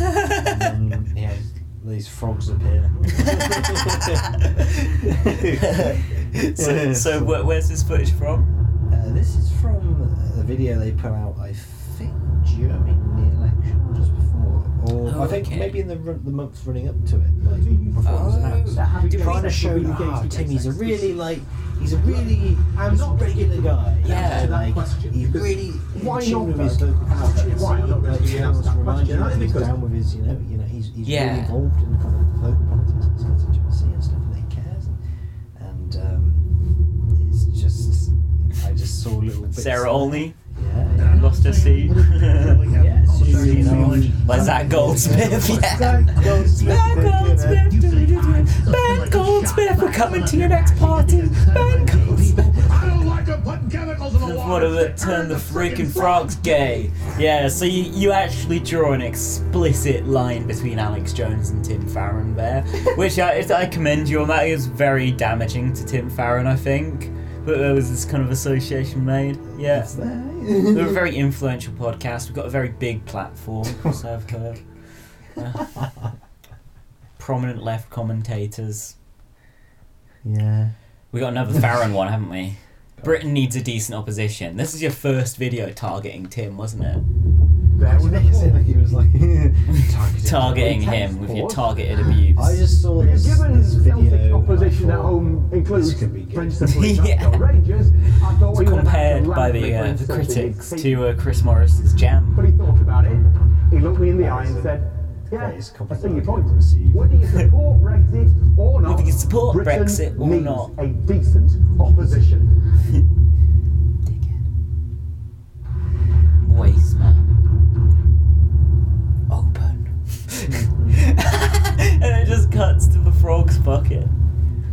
and then he has these frogs appear. *laughs* so, so where, where's this footage from? Uh, this is from a video they put out, I think, during the election, just before, or Oh, I think okay. maybe in the run, the months running up to it, like before it was announced. That having Trying to show being that engaged to gay Timmy's a really like he's a really not regular guy. Yeah. like question, he's really why not, with his local constituency. Why not Like, really he answer that to remind question? you that he's Because- down with his, you know, you know, he's he's Yeah. really involved in kind of local politics and constituency and stuff, and he cares. And, and um, it's just, I just saw little bits. Sarah of- Olney Yeah, yeah. lost her seat. *laughs* yeah, so, you know, By Zac Goldsmith. Yeah. Zac Goldsmith. Ben. Goldsmith. Ben Goldsmith. We're coming to your next party. Ben Goldsmith. *laughs* I don't like them putting chemicals in the water. What of it turned the freaking frogs gay? Yeah, so you, you actually draw an explicit line between Alex Jones and Tim Farron there, *laughs* which I, I commend you on that. It was very damaging to Tim Farron, I think. But there was this kind of association made. Yeah. *laughs* We're a very influential podcast. We've got a very big platform, *laughs* I've heard. Uh, *laughs* prominent left commentators. Yeah. We got another Farron one, haven't we? Britain needs a decent opposition. This is your first video targeting Tim, wasn't it? Why did you make it seem like he was like *laughs* targeting, Targeting him with your targeted abuse. I just saw this, Given this Celtic video. opposition at home includes, This could be good. for *laughs* instance, the Yeah. Rangers, I thought we would *laughs* have had Compared by the, uh, the critics to uh, Chris Morris's jam. But he thought about it. He looked me in the eye and said, "Yeah, I see your compliment point. received. Whether you support Brexit or not, Whether you support Britain Brexit or needs not. a decent opposition." Waste man. Just cuts to the frog's bucket.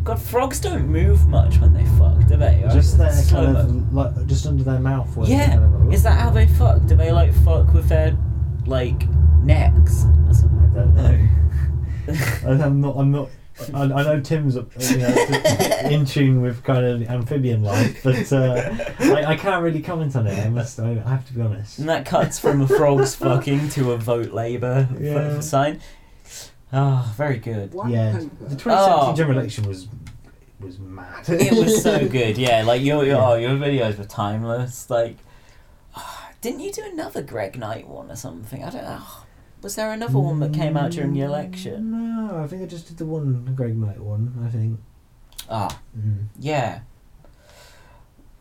God, frogs don't move much when they fuck, do they? Or Just there, kind mo- of like just under their mouth. Yeah, kind of- is that how they fuck? Do they like fuck with their like necks? or something? I don't know. *laughs* I'm not. I'm not. I, I know Tim's you know, *laughs* in tune with kind of amphibian life, but uh, I, I can't really comment on it. I must. I have to be honest. And that cuts from a frog's *laughs* fucking to a vote Labour Yeah. sign. Ah, very good. Yeah, the 2017 Oh. general election was was mad. It was so *laughs* good, yeah. Like your your, oh, your videos were timeless. Like, didn't you do another Greg Knight one or something? I don't know. Was there another one that came out during the election? No, I think I just did the one Greg Knight one. I think. Ah, Mm. yeah.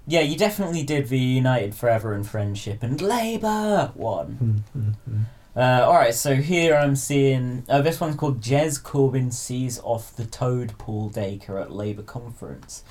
Yeah, you definitely did the United Forever and Friendship and Labour one. Mm, mm, mm. Uh, Alright, so here I'm seeing. Uh, this one's called Jez Corbyn sees off the toad Paul Dacre at Labour conference.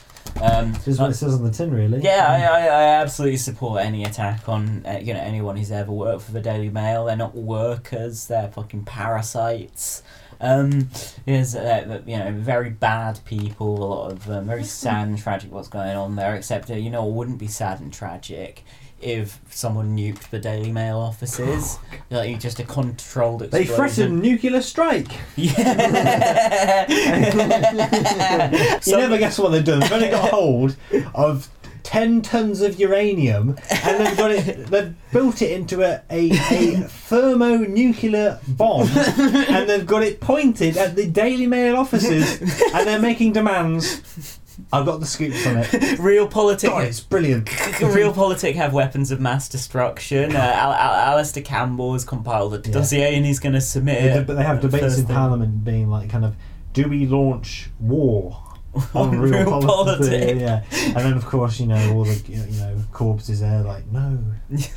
Um, This is what it says on the tin, really. yeah, I, I, I absolutely support any attack on uh, you know anyone who's ever worked for the Daily Mail. They're not workers; they're fucking parasites. Um, is uh, you know very bad people. A lot of um, very *laughs* sad and tragic what's going on there. Except uh, you know it wouldn't be sad and tragic if someone nuked the Daily Mail offices. *laughs* like just a controlled explosion. They threatened nuclear strike. *laughs* Yeah. *laughs* You never guess what they've done. They've only got hold of ten tons of uranium, and they've got it. They've built it into a a, a thermonuclear bomb, and they've got it pointed at the Daily Mail offices, and they're making demands. I've got the scoops on it. *laughs* Real politics. God, it's brilliant. *laughs* Real politic have weapons of mass destruction. Uh, Al- Al- Alastair Campbell has compiled a dossier and he's going to submit Yeah, it. but they have debates first in. Parliament being like, kind of, do we launch war *laughs* on real, Real politics? politic. Yeah, and then of course you know all the you know corpses there like, no, it's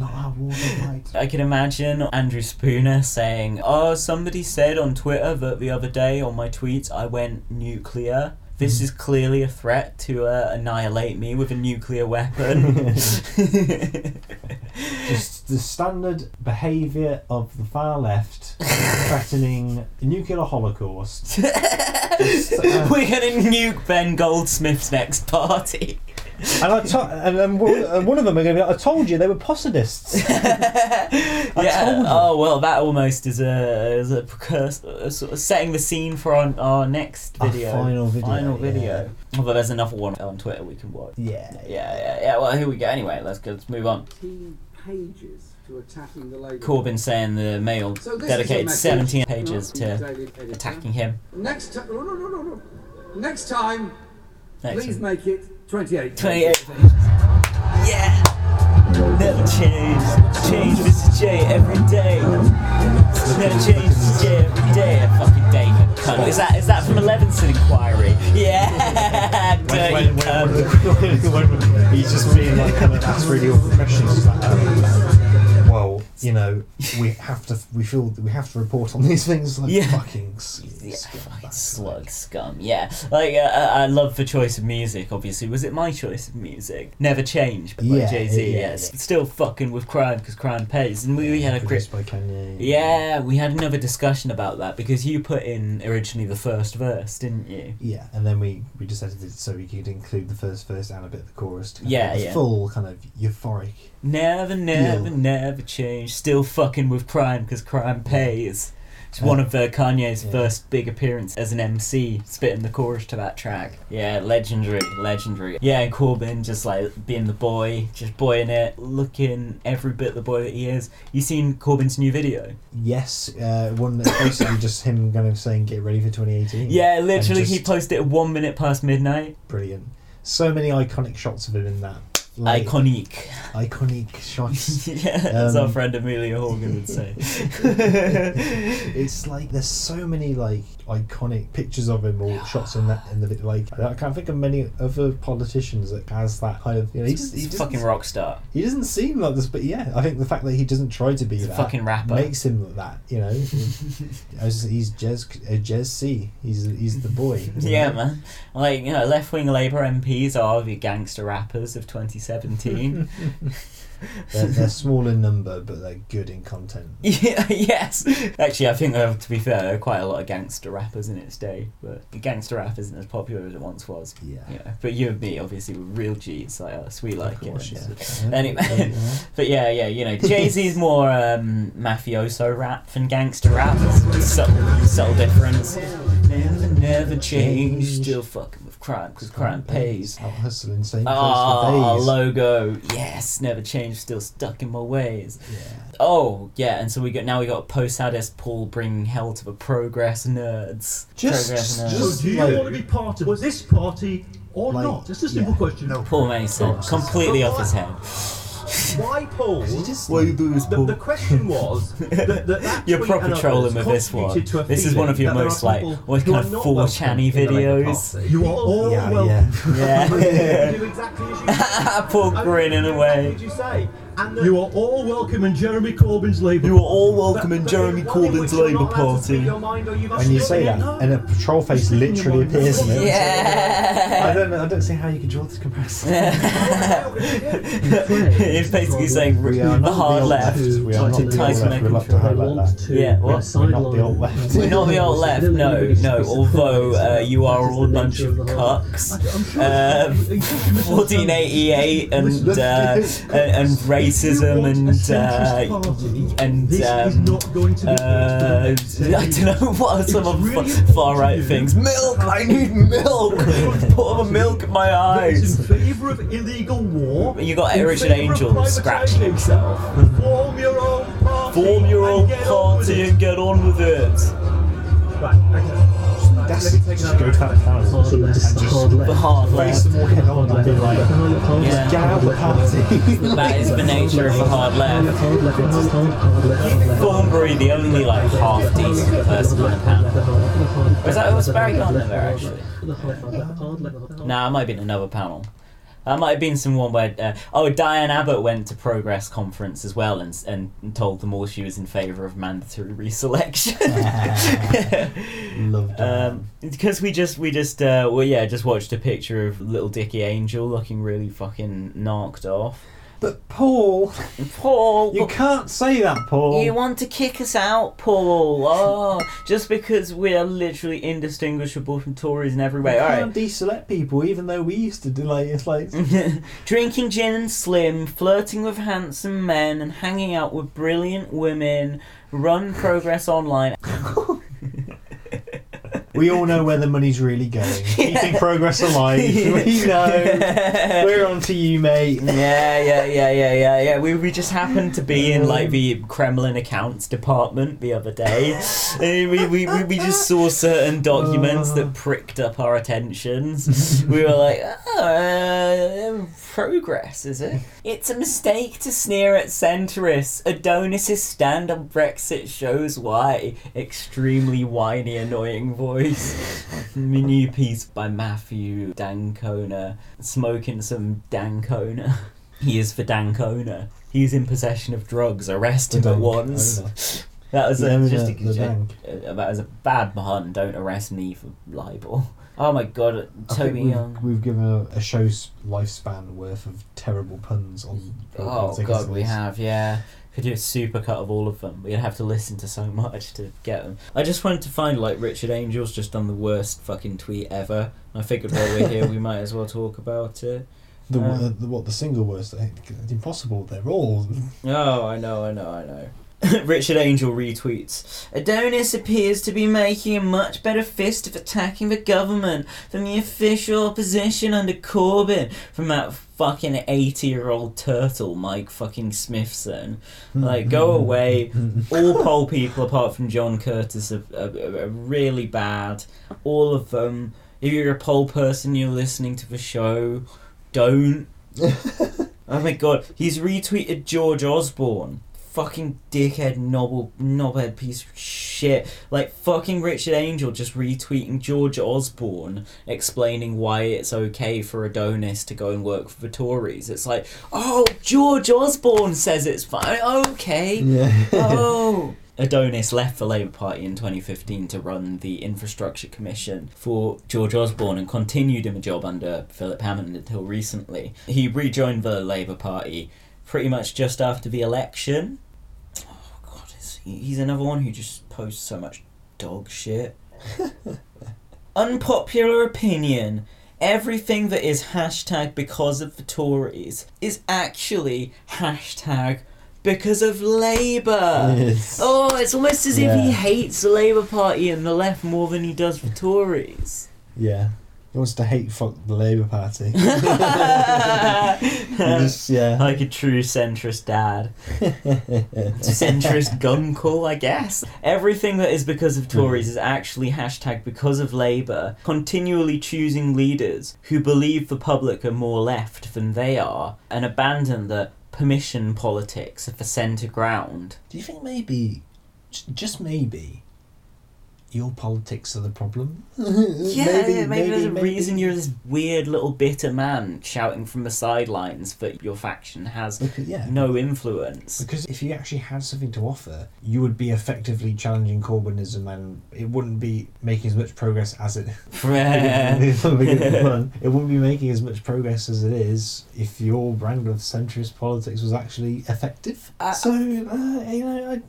not our war fight. I can imagine Andrew Spooner saying, Oh, somebody said on Twitter that the other day on my tweets I went nuclear. This is clearly a threat to uh, annihilate me with a nuclear weapon. *laughs* Just the standard behaviour of the far left threatening nuclear holocaust. *laughs* Just, uh, We're going to nuke Ben Goldsmith's next party. *laughs* and I to- and, and one and one of them are going to be like, I told you they were Posadists. *laughs* yeah. Oh well, that almost is a is a precursor, a sort of setting the scene for our, our next Our video. final video, Final yeah. video. Although there's another one on Twitter we can watch. Yeah. Yeah, yeah, yeah. Well, here we go. Anyway, let's go. Let's move on. pages to attacking the Labour. Corbyn saying the Mail So dedicated 17 pages to attacking him. Next time, no, no, no, no, no. Next time, Next please time. make it 28. 28 Yeah. Never change. Change Mr. J every day. Never change Mr. J every day. A fucking David cunt. Is that is that from Leveson Inquiry? Yeah. *laughs* Dirty when, when, cunt. *laughs* when, when, when he's just being like kind of asked really awkward questions. Like, um, well, you know, we *laughs* have to. We feel that we have to report on these things. Like Yeah. fucking. Yeah, scum. fucking slug scum. Yeah, like uh, I I love the choice of music. Obviously, was it my choice of music? Never Change by Yeah, Jay Z. yeah, yes, still fucking with crime because crime pays. And we, we had a. Produced by Kanye. Yeah, we had another discussion about that because you put in originally the first verse, didn't you? Yeah, and then we we it so we could include the first verse and a bit of the chorus. Yeah, yeah. Full kind of euphoric. Never, never, Yeah. never change. Still fucking with crime because crime pays. It's one of uh, Kanye's yeah. first big appearance as an MC, spitting the chorus to that track. Yeah, legendary, legendary. Yeah, and Corbyn just like being the boy, just boying it, looking every bit the boy that he is. You seen Corbyn's new video? Yes, uh, one that's basically just him kind of saying get ready for 2018. Yeah, literally, he posted it one minute past midnight. brilliant. So many iconic shots of him in that. Like, Iconic. iconic shots. *laughs* yeah, as our Um, friend Amelia Hogan would say. *laughs* it's like there's so many like iconic pictures of him or shots in that in the video. Like I can't think of many other politicians that has that kind of. You know, he just, he He's a fucking rock star. He doesn't seem like this, but yeah, I think the fact that he doesn't try to be He's a that fucking rapper. makes him that. You know, *laughs* As- he's Jez a Jez C. He's he's the boy. Yeah, man. Like, you know, left wing Labour MPs are the gangster rappers of 2017. *laughs* They're, they're small in number, but they're good in content. *laughs* yeah, yes. Actually, I think, uh, to be fair, there are quite a lot of gangster rappers in its day, but gangster rap isn't as popular as it once was. Yeah. You know, but you and me, obviously, were real G's like us. We like course, it. yeah. *laughs* Anyway, but yeah, yeah, you know, Jay Z's more um, mafioso rap than gangster rap. Subtle, subtle difference. Never, never change. Still fucking with crime because crime pays. Out hustling, same place Ah, for days. logo. Yes, never changed. Still stuck in my ways. Yeah. Oh, yeah, and so we got now we got Posadist Paul bringing hell to the progress nerds. Just- progress nerds. So do you want to be part of this party or Like, not? Just a simple yeah. question. No. Paul Mason, completely off his head. *laughs* Why Paul? Why you do this, the, Paul? the question was *laughs* that, that, that You're tweet proper trolling with this one. contributed to a This is one of your most there like what kind of 4 welcome channy in the Labour videos. You are all Yeah, welcome. *laughs* yeah. Do exactly as you Paul grinning How away. did you say? And you are all welcome in Jeremy Corbyn's Labour. You are all welcome in Jeremy Corbyn's Labour Party. When you say that, and a patrol face literally appears in it. Yeah. I don't know. I don't see how you could draw this comparison. *laughs* *laughs* it's basically saying We are the not hard the alt left. left. We are not the alt Tyson left. We'd love to highlight that. Yeah, what? We're not the alt left. We're not the alt left, no, no. Although uh, you are all a bunch of cucks. Uh, 1488 and *laughs* uh, and, and racism and uh, and um, uh, I don't know what are some of the far right things. Milk, I need milk. *laughs* Pour the milk in my eyes. in favour of illegal war. You got Richard Angell scratching himself. Form your own party. Form your own party and get on with it. That's just go to that panel Hard and just hard. The hard raise them all head on and be like, Yeah. get out of the party. That is the nature of the hard left. Thornberry, the only like half decent person on the panel. Was that It was Barry Gardiner there actually? Nah, I might have been another panel. That might have been someone where uh, oh Diane Abbott went to Progress conference as well and and told them all she was in favour of mandatory *laughs* reselection. *laughs* Love that. Um, because we just we just uh, well yeah just watched a picture of little Dickie Angell looking really fucking knocked off. But Paul, Paul, you can't say that, Paul. You want to kick us out, Paul? Oh, just because we are literally indistinguishable from Tories in every way. You All can't right. deselect people, even though we used to do like it's *laughs* like. Drinking gin and slim, flirting with handsome men, and hanging out with brilliant women. Run progress online. *laughs* We all know where the money's really going. *laughs* Keeping progress alive. *laughs* We know. We're on to you, mate. Yeah, yeah, yeah, yeah, yeah, yeah. We, we just happened to be in like the Kremlin accounts department the other day. And we, we, we, we just saw certain documents that pricked up our attentions. We were like, oh, uh, progress, is it? It's a mistake to sneer at centrists. Adonis's stand on Brexit shows why. Extremely whiny, annoying voice. *laughs* New piece by Matthew d'Ancona. Smoking some d'Ancona. He is for d'Ancona. He's in possession of drugs. Arrest him at once. *laughs* That was Yeah, a, just a, dank. uh, that was a bad pun. Don't arrest me for libel. Oh my god, I Toby we've, Young. we've given a, a show's lifespan worth of terrible puns on. Oh god, we have, yeah. Could do a super cut of all of them. We'd have to listen to so *laughs* much to get them. I just wanted to find like Richard Angell's just done the worst fucking tweet ever. I figured while we're here, we might as well talk about it. *laughs* The, Um, uh, the what the single worst? It's impossible. They're all. *laughs* Oh, I know, I know, I know. *laughs* Richard Angell retweets Adonis appears to be making a much better fist of attacking the government than the official opposition under Corbyn from that fucking 80 year old turtle, Mike fucking Smithson. Like, go *laughs* away. *laughs* All poll people, apart from John Curtice, are, are, are really bad. All of them. If you're a poll person, you're listening to the show, don't. Oh my god, he's retweeted George Osborne. Fucking dickhead, knobble, knobhead piece of shit. Like fucking Richard Angell just retweeting George Osborne explaining why it's okay for Adonis to go and work for the Tories. It's like, oh, George Osborne says it's fine. Okay. Yeah. *laughs* oh. Adonis left the Labour Party in 2015 to run the Infrastructure Commission for George Osborne and continued in the job under Philip Hammond until recently. He rejoined the Labour Party pretty much just after the election. Oh god, is he, he's another one who just posts so much dog shit. *laughs* Unpopular opinion. Everything that is hashtag because of the Tories is actually hashtag because of Labour. Yes. Oh, it's almost as if he hates the Labour Party and the left more than he does the Tories. Yeah. He wants to hate fuck the Labour Party. *laughs* *laughs* just, yeah. Like a true centrist dad. *laughs* centrist gunkle, I guess. Everything that is because of Tories mm. is actually hashtag because of Labour, continually choosing leaders who believe the public are more left than they are, and abandon the permission politics of the centre ground. Do you think maybe, just maybe, your politics are the problem. *laughs* Yeah, maybe, there's a reason you're this weird little bitter man shouting from the sidelines, but your faction has yeah. no influence. Because if you actually had something to offer, you would be effectively challenging Corbynism, and it wouldn't be making as much progress as it. *laughs* *laughs* it wouldn't be making as much progress as it is if your brand of centrist politics was actually effective. so uh, you know, I,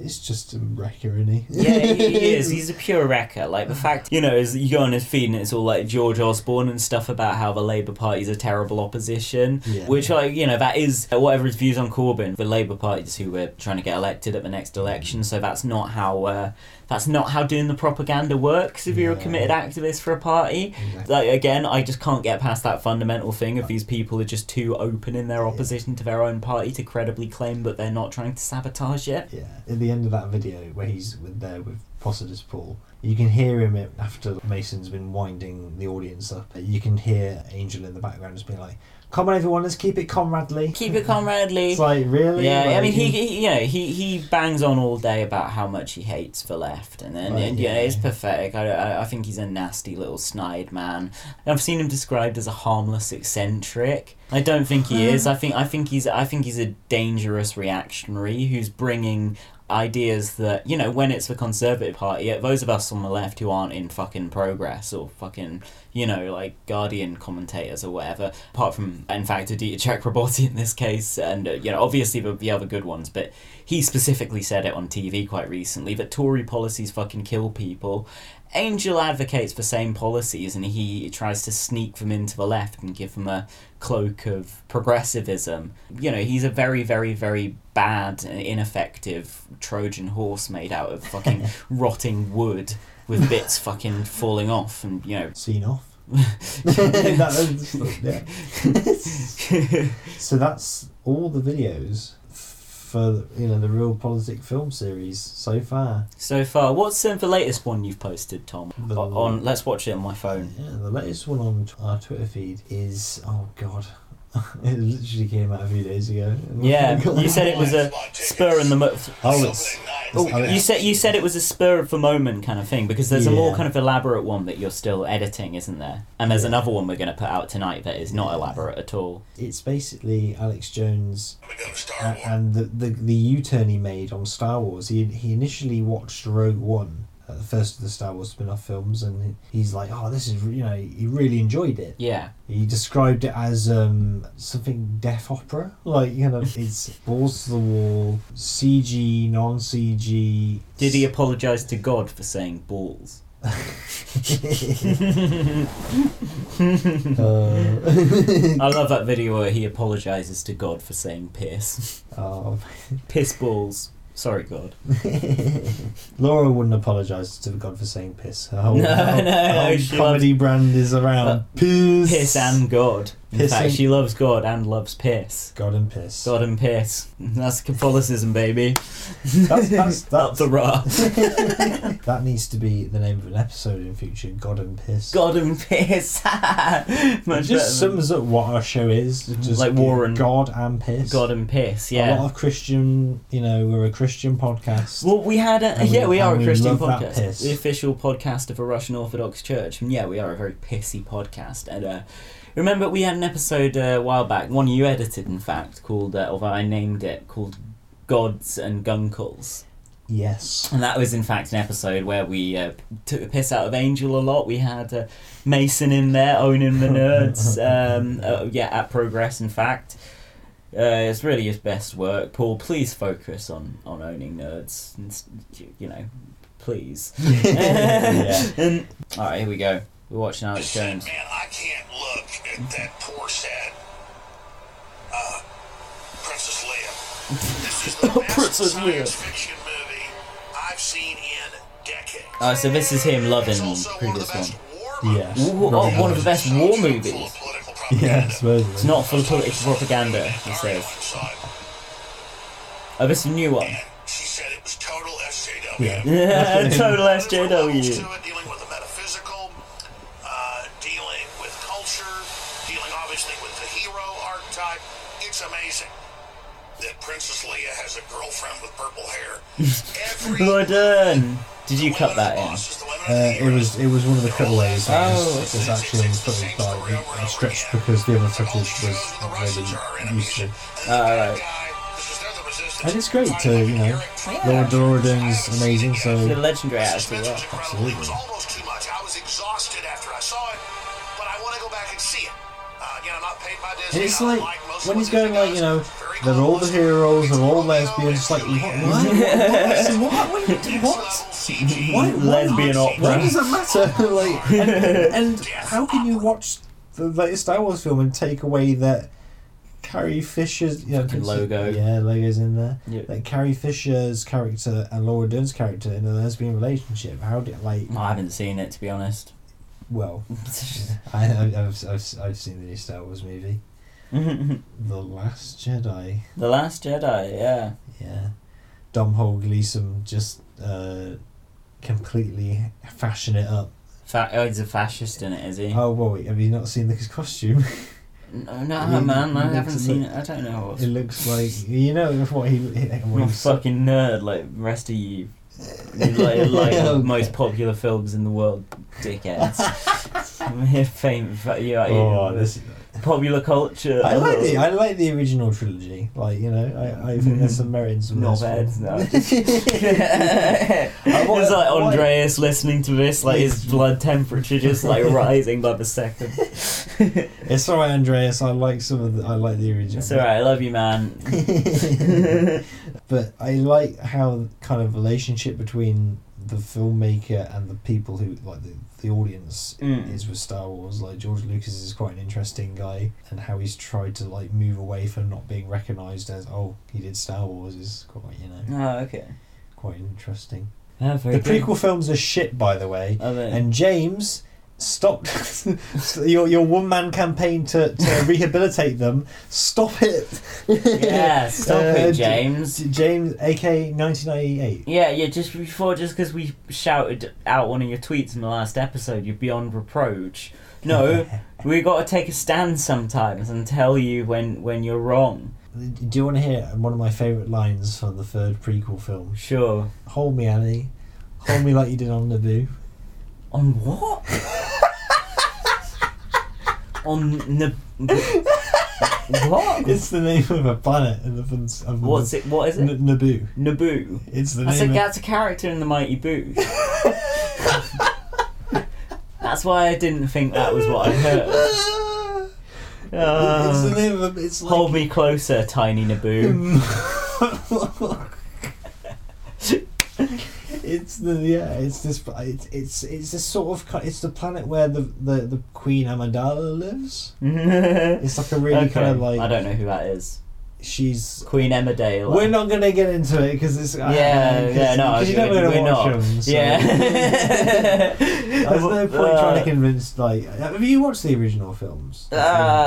it's just a wrecker, isn't he? yeah, he, *laughs* is. He's a pure wrecker. Like the fact, you know, is you go on his feed and it's all like George Osborne and stuff about how the Labour Party's a terrible opposition. Yeah. Which, like, you know, that is whatever his views on Corbyn. The Labour Party's who we're trying to get elected at the next election. So that's not how. Uh, that's not how doing the propaganda works if you're a committed activist for a party. Like again, I just can't get past that fundamental thing of these people are just too open in their opposition to their own party to credibly claim that they're not trying to sabotage it. Yeah. At the end of that video where he's with there with Posadist Paul, you can hear him after Mason's been winding the audience up. You can hear Angell in the background just being like, "Come on, everyone, let's keep it comradely." Keep it comradely. It's like really. Yeah, I mean, he, he you know he, he bangs on all day about how much he hates the left, and then and, yeah, yeah. it's pathetic. I, I, I think he's a nasty little snide man. I've seen him described as a harmless eccentric. I don't think he hmm. is. I think I think he's I think he's a dangerous reactionary who's bringing ideas that you know when it's the conservative party those of us on the left who aren't in fucking progress or fucking you know like guardian commentators or whatever apart from in fact Aditya Chakrabortty in this case and uh, you know obviously the, the other good ones but he specifically said it on TV quite recently that Tory policies fucking kill people Angell advocates the same policies and he tries to sneak them into the left and give them a cloak of progressivism. You know, he's a very, very, very bad and ineffective Trojan horse made out of fucking *laughs* rotting wood with bits fucking falling off and, you know. Seen off. *laughs* Yeah. *laughs* so that's all the videos for you know the real politic film series so far. So far, what's uh, the latest one you've posted, Tom? O- on, let's watch it on my phone. Yeah, the latest one on our Twitter feed is oh god, *laughs* it literally came out a few days ago. Yeah, *laughs* you said it was a spur in the mo- Oh, it's, Oh, oh, you said you said it was a spur of the moment kind of thing because there's a more kind of elaborate one that you're still editing, isn't there? And there's another one we're going to put out tonight that is not elaborate at all. It's basically Alex Jones a- and the, the, the U-turn he made on Star Wars. He, he initially watched Rogue One, uh, the first of the Star Wars spin-off films, and he's like, "Oh, this is you know," he really enjoyed it. Yeah. He described it as um, something deaf opera, like you know, *laughs* it's balls to the wall, CG, non-CG. Did he apologise to God for saying balls? *laughs* *laughs* Uh, I love that video where he apologises to God for saying piss. Oh. piss balls. Sorry, God. *laughs* Laura wouldn't apologise to God for saying piss. Her whole, No, *laughs* her no, her whole comedy brand is around piss. Piss and God. In fact, she loves God and loves piss. God and piss. God and piss. That's Catholicism, baby. That's, that's, *laughs* Up the rock. *laughs* that needs to be the name of an episode in future. God and piss. God and piss. *laughs* Much it just sums up what our show is. Just Like Warren. God and piss. God and piss, Yeah. A lot of Christian. You know, we're a Christian podcast. Well, we had a yeah, we are and a Christian love that podcast, piss. the official podcast of the Russian Orthodox Church, and yeah, we are a very pissy podcast. And uh, remember, we had an episode uh, a while back, one you edited, in fact, called, uh, although I named it, called "Gods and Gunkles." Yes. And that was, in fact, an episode where we uh, took the piss out of Angell a lot. We had uh, Mason in there owning the nerds. *laughs* um, uh, yeah, at Progress, in fact. Uh, it's really his best work. Paul, please focus on, on owning nerds. And, you know, please. *laughs* Yeah. *laughs* and, all right, here we go. We're watching Alex Jones. Man, I can't look at that poor sad uh, Princess Leia. This is *laughs* the best Princess Leia. fiction movie I've seen in decades. Oh, so this is him loving the previous one. Yeah. Ooh, oh, one of the best war movies. *laughs* Yeah, supposedly. It's not full of political propaganda, he says. Oh, this is a new one. She said it was total SJW. Yeah. Yeah, *laughs* total SJW. Girlfriend with purple hair. Every Modern. Did you cut that in? Uh, it was it was one of the cutaways. that Oh, was, was actually in the footage, but it, it stretched because the other footage was really useful. Alright. And it's great to you know, Laura Laura Dern's amazing. So The legendary actor, yeah. absolutely. almost too much. I was exhausted after I saw it, but I want to go back and see it. Uh, again, I'm not paid by Disney. It's like when he's going like you know, they're all the heroes, they're all lesbians. It's like what? What? What? What? what? Why, Lesbian why, opera. Why does that matter? *laughs* like, *laughs* and, and how can you watch the latest Star Wars film and take away that Carrie Fisher's you know, logo. Yeah, logo's in there. Yeah. Like Carrie Fisher's character and Laura Dern's character in a lesbian relationship. How did like? I haven't seen it to be honest. Well, *laughs* I, I, I've, I've, I've seen the new Star Wars movie, *laughs* The Last Jedi. The Last Jedi, yeah. Yeah, Domhnall Gleeson just uh, completely fashion it up. Fa- oh, he's a fascist in it, is he? Oh, well, wait, have you not seen his costume? *laughs* No, no, It- man, I haven't looks seen it. I don't know what's. It looks like you know *laughs* what he. What I'm a fucking nerd like rest of you. Like, like Okay. most popular films in the world, dickheads. I'm here famous for you. Oh, this- popular culture. I like the I like the original trilogy. Like you know, I, I think there's some merit in some Knobheads, this. no. *laughs* *laughs* it's like Andreas listening to this, like his blood temperature just like *laughs* rising by the second. It's alright, Andreas. I like some of the. I like the original. It's alright, I love you, man. but I like how kind of relationship between the filmmaker and the people who like the, the audience Mm. is with Star Wars. Like George Lucas is quite an interesting guy, and how he's tried to like move away from not being recognised as oh he did Star Wars is quite you know Oh, okay. quite interesting. Yeah, the good. prequel films are shit, by the way. And James, stop *laughs* your your one man campaign to, to *laughs* rehabilitate them. Stop it. Yeah, *laughs* stop it, uh, J- James. James, aka nineteen ninety eight. Yeah, yeah, just before, just because we shouted out one of your tweets in the last episode, you're beyond reproach. No, we got to take a stand sometimes and tell you when, when you're wrong. Do you want to hear one of my favourite lines from the third prequel film? Sure. Hold me, Annie. Hold me like you did on Naboo. On what? On Nab- *laughs* what? It's the name of a planet in the films. Of What's it? What is it? N- Naboo. Naboo. It's the That's a, name. of- that's a character in the Mighty Boosh. *laughs* that's why I didn't think that was what I heard. Uh, it's the name of a. It's like Hold me closer, tiny Naboo. *laughs* It's the yeah. It's this. It's it's it's this sort of. It's the planet where the the, the Queen Amidala lives. *laughs* it's like a really Okay, kind of like. I don't know who that is. She's Queen Emmerdale. We're not gonna get into it because it's. Yeah, yeah, no, you're we're- gonna we're watch not. them. So. Yeah. There's no point Uh, trying to *laughs* convince. Like, have you watched the original films? Uh,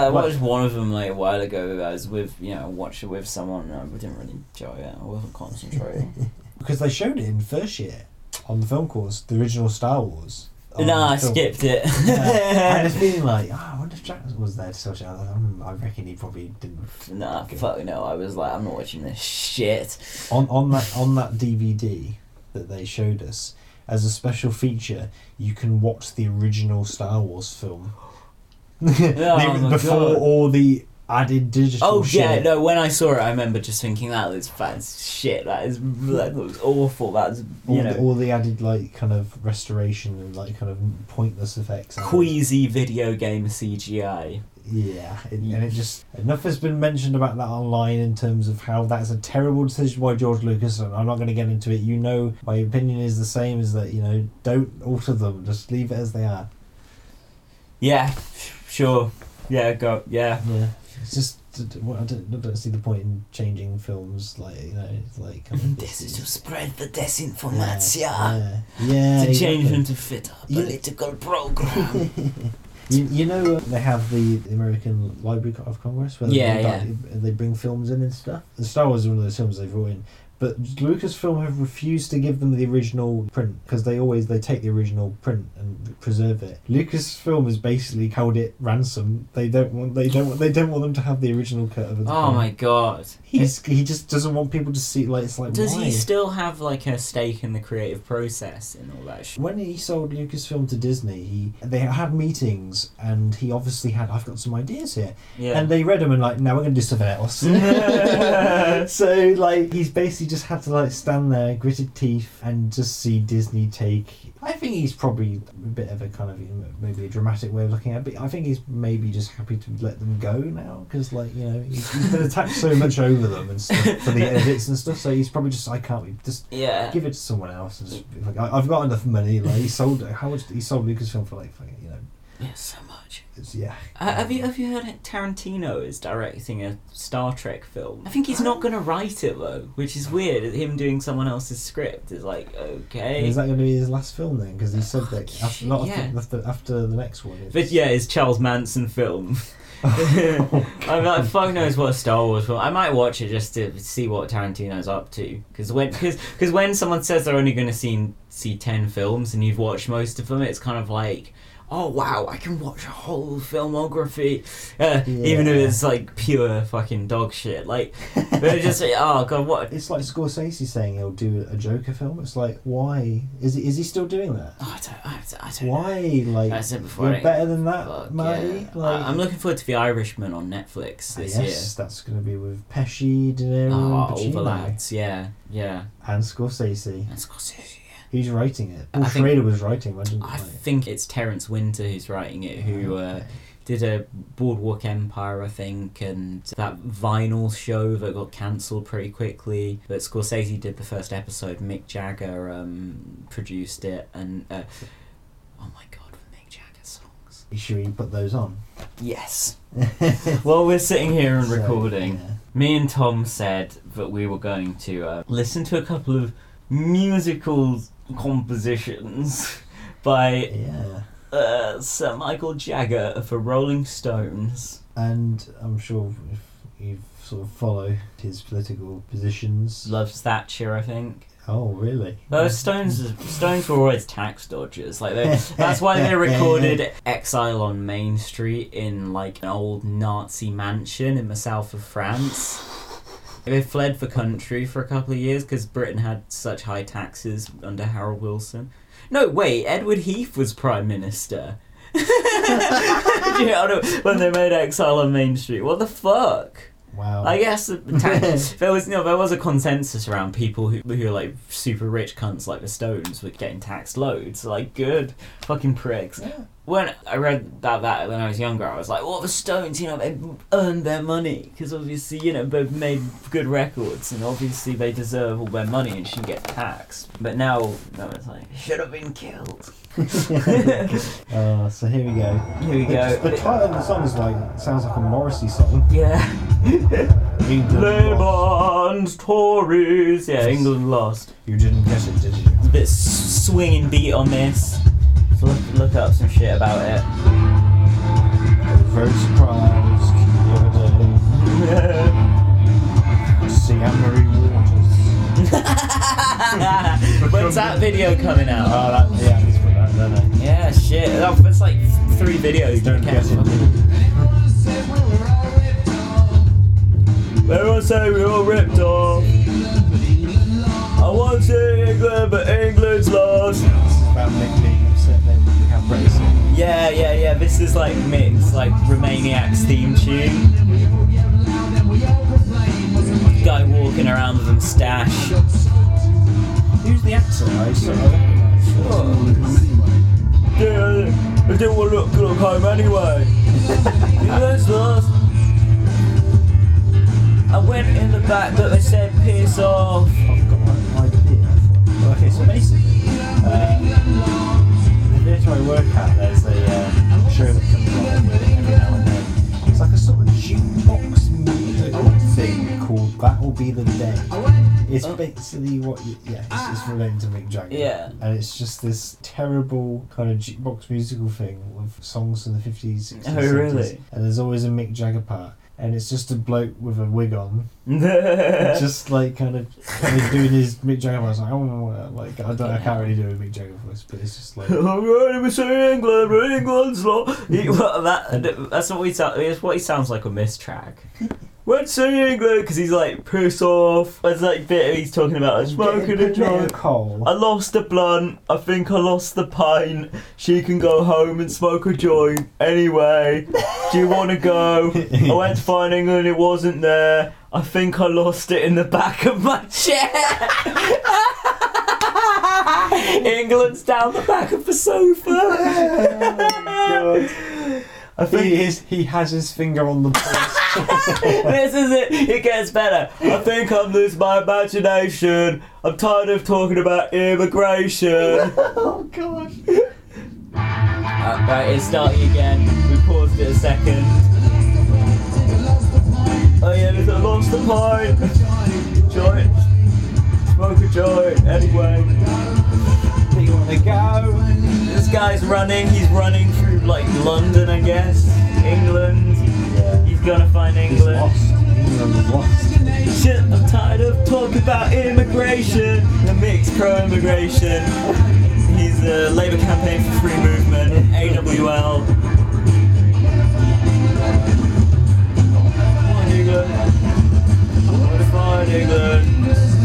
I watched one of them like a while ago. I was with, you know, watched it with someone. and I didn't really enjoy it. I wasn't concentrating. *laughs* because they showed it in first year on the film course, the original Star Wars. on no, I film. skipped it. Yeah. I a *laughs* feeling like, oh, I wonder if Jack was there to sort it out. Um, I reckon he probably didn't. nah, fuck no. I was like, I'm not watching this shit. On on that on that DVD that they showed us as a special feature, you can watch the original Star Wars film. The- *laughs* Oh my before God. all the added digital. Oh shit. yeah, no. When I saw it, I remember just thinking that is fat shit. That is that looks awful. That's all, you know the, all the added like kind of restoration and like kind of pointless effects. queasy video game CGI. Yeah, it, and it just enough has been mentioned about that online in terms of how that's a terrible decision by George Lucas. And I'm not going to get into it. You know, my opinion is the same: is that you know, don't alter them, just leave it as they are. Yeah, sure. Yeah, go. Yeah. Yeah, it's just I don't, I don't see the point in changing films. Like you know, like kind of, This is to spread the disinformation. yeah, yeah, to change them to fit our political program. *laughs* You, you know uh, they have the American Library of Congress where Yeah, they, yeah. they bring films in and stuff. The Star Wars is one of those films they brought in, But Lucasfilm have refused to give them the original print because they always they take the original print and preserve it. Lucasfilm has basically held it ransom. They don't want they don't want, they don't want them to have the original cut of the Oh film. my god. He's he just doesn't want people to see like it's like Does why? he still have like a stake in the creative process and all that shit? When he sold Lucasfilm to Disney, he they had meetings, and he obviously had. I've got some ideas here, Yeah. and they read them and like, now we're going to do something else. *laughs* *laughs* so like, he's basically just had to like stand there, gritted teeth, and just see Disney take. I think he's probably a bit of a kind of maybe a dramatic way of looking at it, but I think he's maybe just happy to let them go now because like you know he's, he's been attacked so much over them and stuff for the edits and stuff. So he's probably just I can't be just Yeah. give it to someone else. And just, like, I, I've got enough money. Like he sold how much he sold Lucasfilm for like fucking you know Yeah, so much. it's, yeah. Uh, have you have you heard Tarantino is directing a Star Trek film? I think he's not going to write it though, which is weird. Him doing someone else's script is like okay. Is that going to be his last film then? Because he said that after, not yeah. after, after, after the next one. it's- But yeah, it's Charles Manson film. *laughs* I'm like, *laughs* fuck knows what a Star Wars film. I might watch it just to see what Tarantino's up to. Because when, cause, cause when someone says they're only going to see see ten films and you've watched most of them, it's kind of like, oh wow, I can watch a whole filmography, uh, even if it's like pure fucking dog shit. Like, they're just like, *laughs* oh god, what? It's like Scorsese saying he'll do a Joker film. It's like, why is he? Is he still doing that? Oh, I don't, I don't, I don't Why? Like, I said before, you're better than that, Fuck, Marty. yeah. Like, I, am looking forward to The Irishman on Netflix this year. yes, that's going to be with Pesci, De Niro. Oh, and all the Pacino, lads, yeah, yeah. and Scorsese. And Scorsese, Who's writing it? Paul I think- Schrader was writing, wasn't I think it's Terence Winter who's writing it, who uh, did a Boardwalk Empire, I think, and that vinyl show that got cancelled pretty quickly. But Scorsese did the first episode. Mick Jagger um, produced it, and uh, oh my god, with Mick Jagger songs. Should we put those on? Yes. *laughs* While we're sitting here and So, recording, yeah. me and Tom said that we were going to uh, listen to a couple of musical compositions *laughs* by Yeah. uh, Sir Michael Jagger for Rolling Stones. And I'm sure if you sort of follow his political positions. Loves Thatcher, I think. Oh, really? Those Stones, Stones were always tax dodgers. Like they, that's why they *laughs* recorded "Exile on Main Street" in like an old Nazi mansion in the south of France. *laughs* They fled the country for a couple of years because Britain had such high taxes under Harold Wilson. No, wait, Edward Heath was prime minister. *laughs* You know, when they made Exile on Main Street, what the fuck? Wow. I guess *laughs* there was no there was a consensus around people who who are like super rich cunts like the Stones were getting taxed loads. Like good fucking pricks. When I read about that when I was younger, I was like, "Well, the Stones, you know, they earned their money because obviously, you know, they've made good records, and obviously they deserve all their money and shouldn't get taxed." But now, no, it's like should have been killed. *laughs* Uh, so here we go. Here we go. The title of the song is like sounds like a Morrissey song. Yeah. *laughs* England Tories. Yeah, England lost. You didn't get it, did you? a bit swinging beat on this. So look, look up some shit about it. I was very surprised the other day see Anne-Marie Waters. *laughs* When's that video coming out? Oh, that, yeah, Yeah, shit. That's like three videos. Don't it. Everyone say we all ripped off. I want to see England, but England's lost. This is about Mick being upset that we have Brexit. Yeah, yeah, yeah. This is like Mick's like Romaniac's theme tune. Guy walking around with a moustache. Who's the actor? I saw Yeah, I didn't want to look, look home anyway. Lost. I went in the back, but they said piss off. I've got my idea. Okay, so basically, uh, the theatre I work at, there's a uh, show that comes on every now and then. It's like a sort of jukebox That Will Be the Day. It's oh. basically what you, yeah, it's, it's ah. related to Mick Jagger. Yeah. And it's just this terrible kind of jukebox musical thing with songs from the 50s, 60s, Oh, 70s. really? And there's always a Mick Jagger part. and it's just a bloke with a wig on, *laughs* just like kind of kind of doing his Mick Jagger voice. Like, oh, like I don't, I can't really do a Mick Jagger voice, but it's just like. *laughs* I'm going to say England, England's law. *laughs* That, that's what we. It's what he sounds like on this track. Went to England because he's like piss off. There's like bit he's talking about like, smoking a joint. coal. I lost the blunt. I think I lost the pint. She can go home and smoke a joint. Anyway, do you want to go? I went to find England. It wasn't there. I think I lost it in the back of my chair. *laughs* England's down the back of the sofa. *laughs* I think he is. He has his finger on the pulse. *laughs* this is it. It gets better. I think I'm losing my imagination. I'm tired of talking about immigration. *laughs* oh god. Uh, right, it's starting again. We paused it a second. Oh yeah, I lost the point. Joint. Smoke a joint. Anyway. Do you want to go? This guy's running. He's running through like London, I guess. England. He's gonna find England. England's lost. Shit, I'm tired of talking about immigration. The mixed pro-immigration. He's a Labour campaign for free movement. AWL. Come on, England. I wanna England.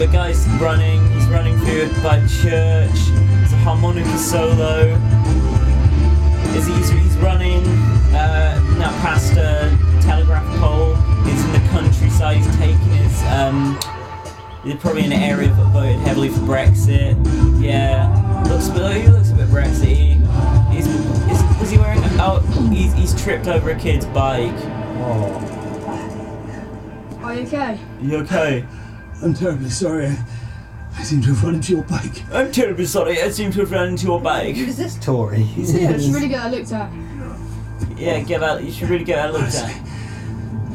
The guy's running. He's running through by church. It's a harmonica solo. Is he's, he's running uh, now past a telegraph pole. He's in the countryside. He's taking his um. He's probably in an area that voted heavily for Brexit. Yeah, looks a bit. He looks a bit Brexity. He's is, was he wearing? A, oh, he's he's tripped over a kid's bike. Oh. Are you okay? You okay? I'm terribly sorry. I seem to have run into your bike. I'm terribly sorry. I seem to have run into your bike. Who's this Tory? He's Yeah, you should really get that looked at. Yeah, get out. You should really get that looked at.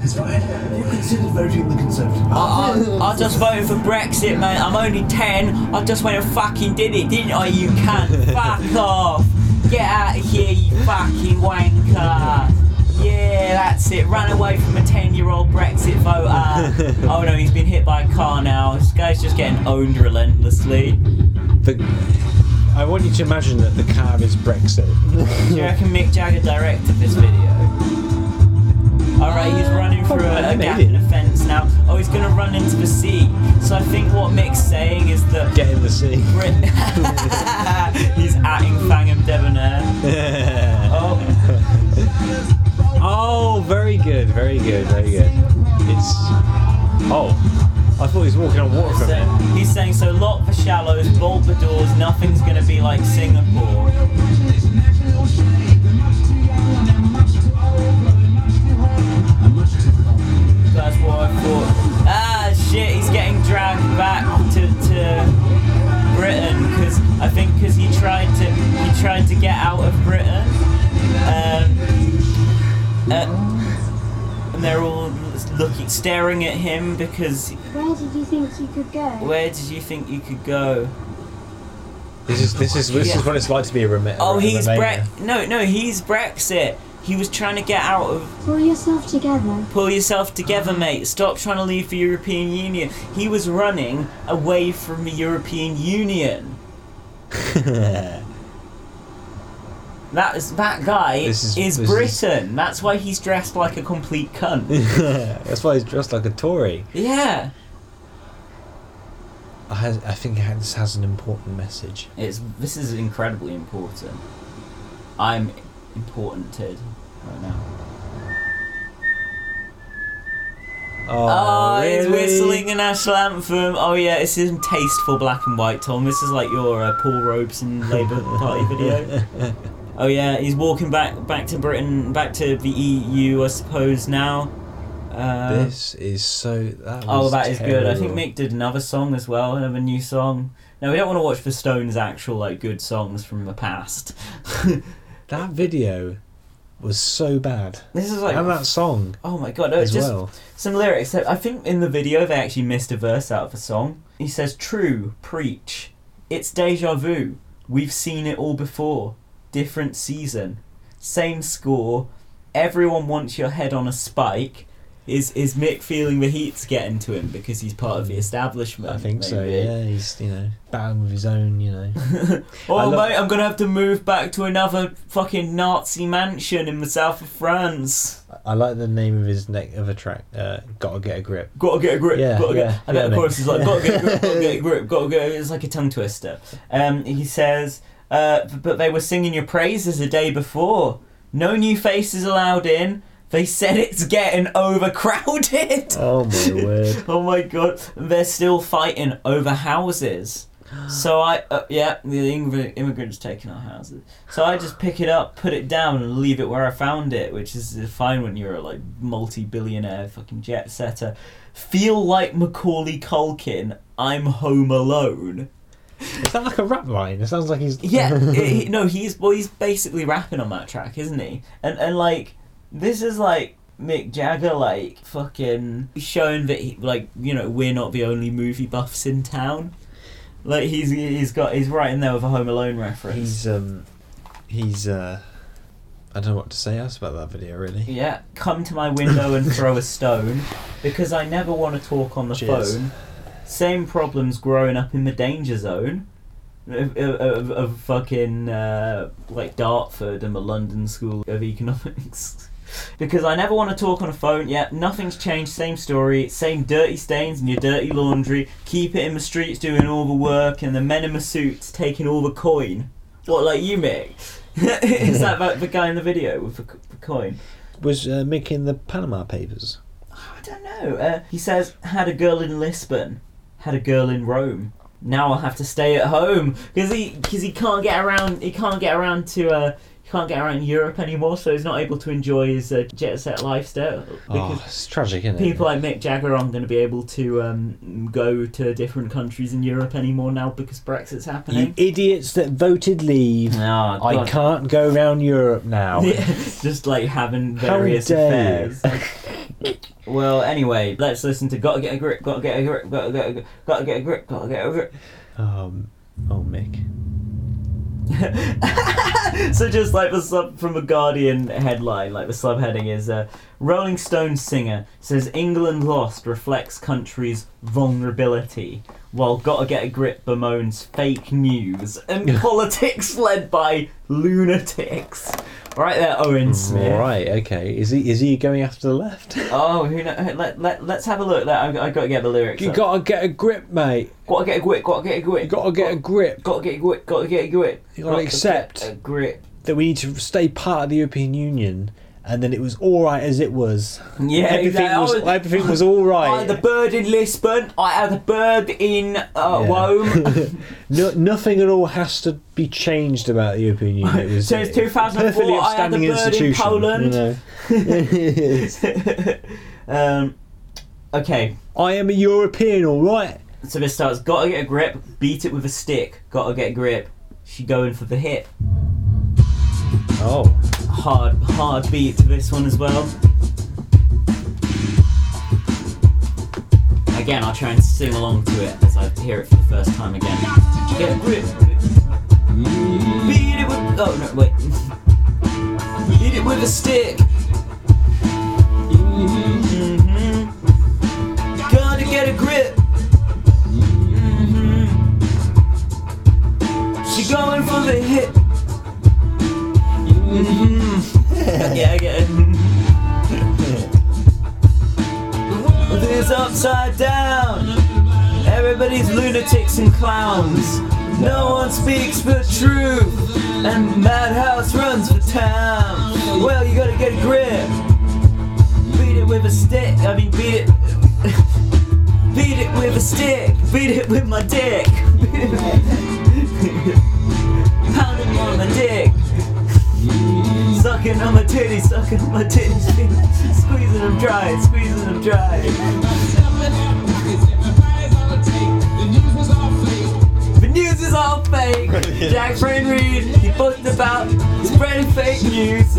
It's fine. You considered voting the Conservative Party? I, I, I just voted for Brexit, mate. I'm only 10. I just went and fucking did it, didn't I, you cunt? *laughs* Fuck off. Get out of here, you fucking wanker. Yeah, that's it. Run away from a 10 year old Brexit voter. *laughs* oh no, he's been hit by a car now. This guy's just getting owned relentlessly. The, I want you to imagine that the car is Brexit. *laughs* Do you reckon Mick Jagger directed this video? Alright, he's running through a, a gap in a fence now. Oh, he's gonna run into the sea. So I think what Mick's saying is that. Get in the sea. Brit- *laughs* he's atting Fangham Debonair. Oh. Oh, very good, very good, very good. It's. Oh, I thought he was walking on water from So it. he's saying, so lock the shallows, bolt the doors, nothing's gonna be like Singapore. That's what I thought. Ah, shit, he's getting dragged back to, to Britain because I think because he tried to he tried to get out of Britain. Um, uh, and they're all looking, staring at him because Where did you think you could go? where did you think you could go? This is this is this Yeah. is what it's like to be a Rema- Oh, he's Remainer. Bre- No, no, he's Brexit. He was trying to get out of. Pull yourself together. Pull yourself together, mate. Stop trying to leave the European Union. He was running away from the European Union. *laughs* That is that guy This is, is- this Britain. That's why he's dressed like a complete cunt. *laughs* That's why he's dressed like a Tory. yeah. I, I think this has an important message. It's this is incredibly important. I'm importanted right now. Oh, Oh, he's whistling a national anthem. Oh yeah, it's in tasteful black and white, Tom. This is like your uh, Paul Robeson *laughs* Labour Party video. *laughs* Oh yeah, he's walking back back to Britain, back to the EU, I suppose now. Uh, This is so. That oh, that is good. I think. Mick did another song as well, another new song. Now we don't want to watch the Stones' actual like good songs from the past. *laughs* That video was so bad. This is like and that song. Oh my god! No, as just well. some lyrics. I think in the video they actually missed a verse out of the song. He says, "True, preach. It's deja vu. We've seen it all before. Different season. same score. Everyone wants your head on a spike. Is is Mick feeling the heat's getting to him because he's part of the establishment? I think so. Yeah, he's you know battling with his own. You know. *laughs* Oh mate, I'm gonna have to move back to another fucking Nazi mansion in the south of France. I like the name of his neck of a track. Uh, Gotta get a grip. Gotta get a grip. Yeah, gotta yeah, get. I bet yeah, chorus mate. is like, gotta get a grip. Gotta get a *laughs* grip. Gotta get. It's like a tongue twister. Um, he says, uh, but they were singing your praises a day before. No new faces allowed in. They said it's getting overcrowded. *laughs* Oh my word. *laughs* oh my god, they're still fighting over houses. *gasps* So I, uh, yeah, the immig- immigrants taking our houses. So I just pick it up, put it down, and leave it where I found it, which is fine when you're a like multi-billionaire fucking jet setter. Feel like Macaulay Culkin. I'm home alone. Is that like a rap line? It sounds like he's. Yeah, *laughs* he- no, he's well, he's basically rapping on that track, isn't he? And and like this is like Mick Jagger, like fucking showing that he, like you know we're not the only movie buffs in town. Like he's he's got he's right in there with a Home Alone reference. He's um, he's uh, I don't know what to say else about that video really. Yeah, come to my window and throw a stone because I never want to talk on the Cheers. phone. Same problems growing up in the danger zone of, of, of, fucking uh, like Dartford and the London School of Economics. *laughs* because I never want to talk on a phone. Yeah, nothing's changed. Same story. Same dirty stains in your dirty laundry. Keep it in the streets doing all the work, and the men in the suits taking all the coin. What, like you, Mick? *laughs* Is that about the guy in the video with the, the coin? Was uh, Mick in the Panama Papers? I don't know. Uh, he says, had a girl in Lisbon, had a girl in Rome. Now I'll have to stay at home because he because he can't get around. He can't get around to. Uh, he can't get around Europe anymore, so he's not able to enjoy his uh, jet set lifestyle. Oh, it's tragic, isn't it? people like Mick Jagger aren't going to be able to um, go to different countries in Europe anymore now because Brexit's You happening. idiots that voted leave. Oh, I can't go around Europe now. *laughs* Just like having various dare you. affairs. *laughs* well, anyway, let's listen to "Gotta Get a Grip," "Gotta Get a Grip," "Gotta Get a Grip," "Gotta Get a Grip," "Gotta Get a Grip." Um, oh, Mick. *laughs* *laughs* so just like the sub from a Guardian headline, like the subheading is uh, Rolling Stone singer says England lost reflects country's vulnerability, while Gotta Get a Grip bemoans fake news and *laughs* politics led by lunatics. Right there, Owen Smith. Right, okay. Is he is he going after the left? *laughs* Oh, who know? Let, let, let's have a look. Let, I, I got to get the lyrics. You up. gotta get a grip, mate. Gotta get a grip, gotta get a grip. Gotta get a grip. Gotta get a grip, gotta get a grip. You gotta accept get a grip. that we need to stay part of the European Union, and then it was all right as it was. Yeah, everything exactly. was everything was all I had the bird in Lisbon, I had the bird in uh, Yeah. Rome. *laughs* no, nothing at all has to be changed about the European Union. It was *laughs* Since 2004, perfectly I had the bird in. Poland. You know. *laughs* um, okay, I am a European, all right. so this starts. Gotta get a grip, beat it with a stick. Gotta get a grip. She going for the hit. Oh. Hard, hard beat to this one as well. Again, I'll try and sing along to it as I hear it for the first time again. Get a grip. Beat it with. Oh no, wait. *laughs* Beat it with a stick. Mhm. Gotta get a grip. Mhm. She going for the hit. Mhm. yeah, I get it. Upside down. Everybody's lunatics and clowns. No one speaks the truth. And Madhouse runs for town. Well, you gotta get a grip. Beat it with a stick. I mean, beat it. *laughs* beat it with a stick. Beat it with my dick. *laughs* Pounding on my dick. Sucking on my titties, sucking on my titties, squeezing them dry, squeezing them dry. The news is all fake. *laughs* Jack Brain Reed, he booked about spreading fake news.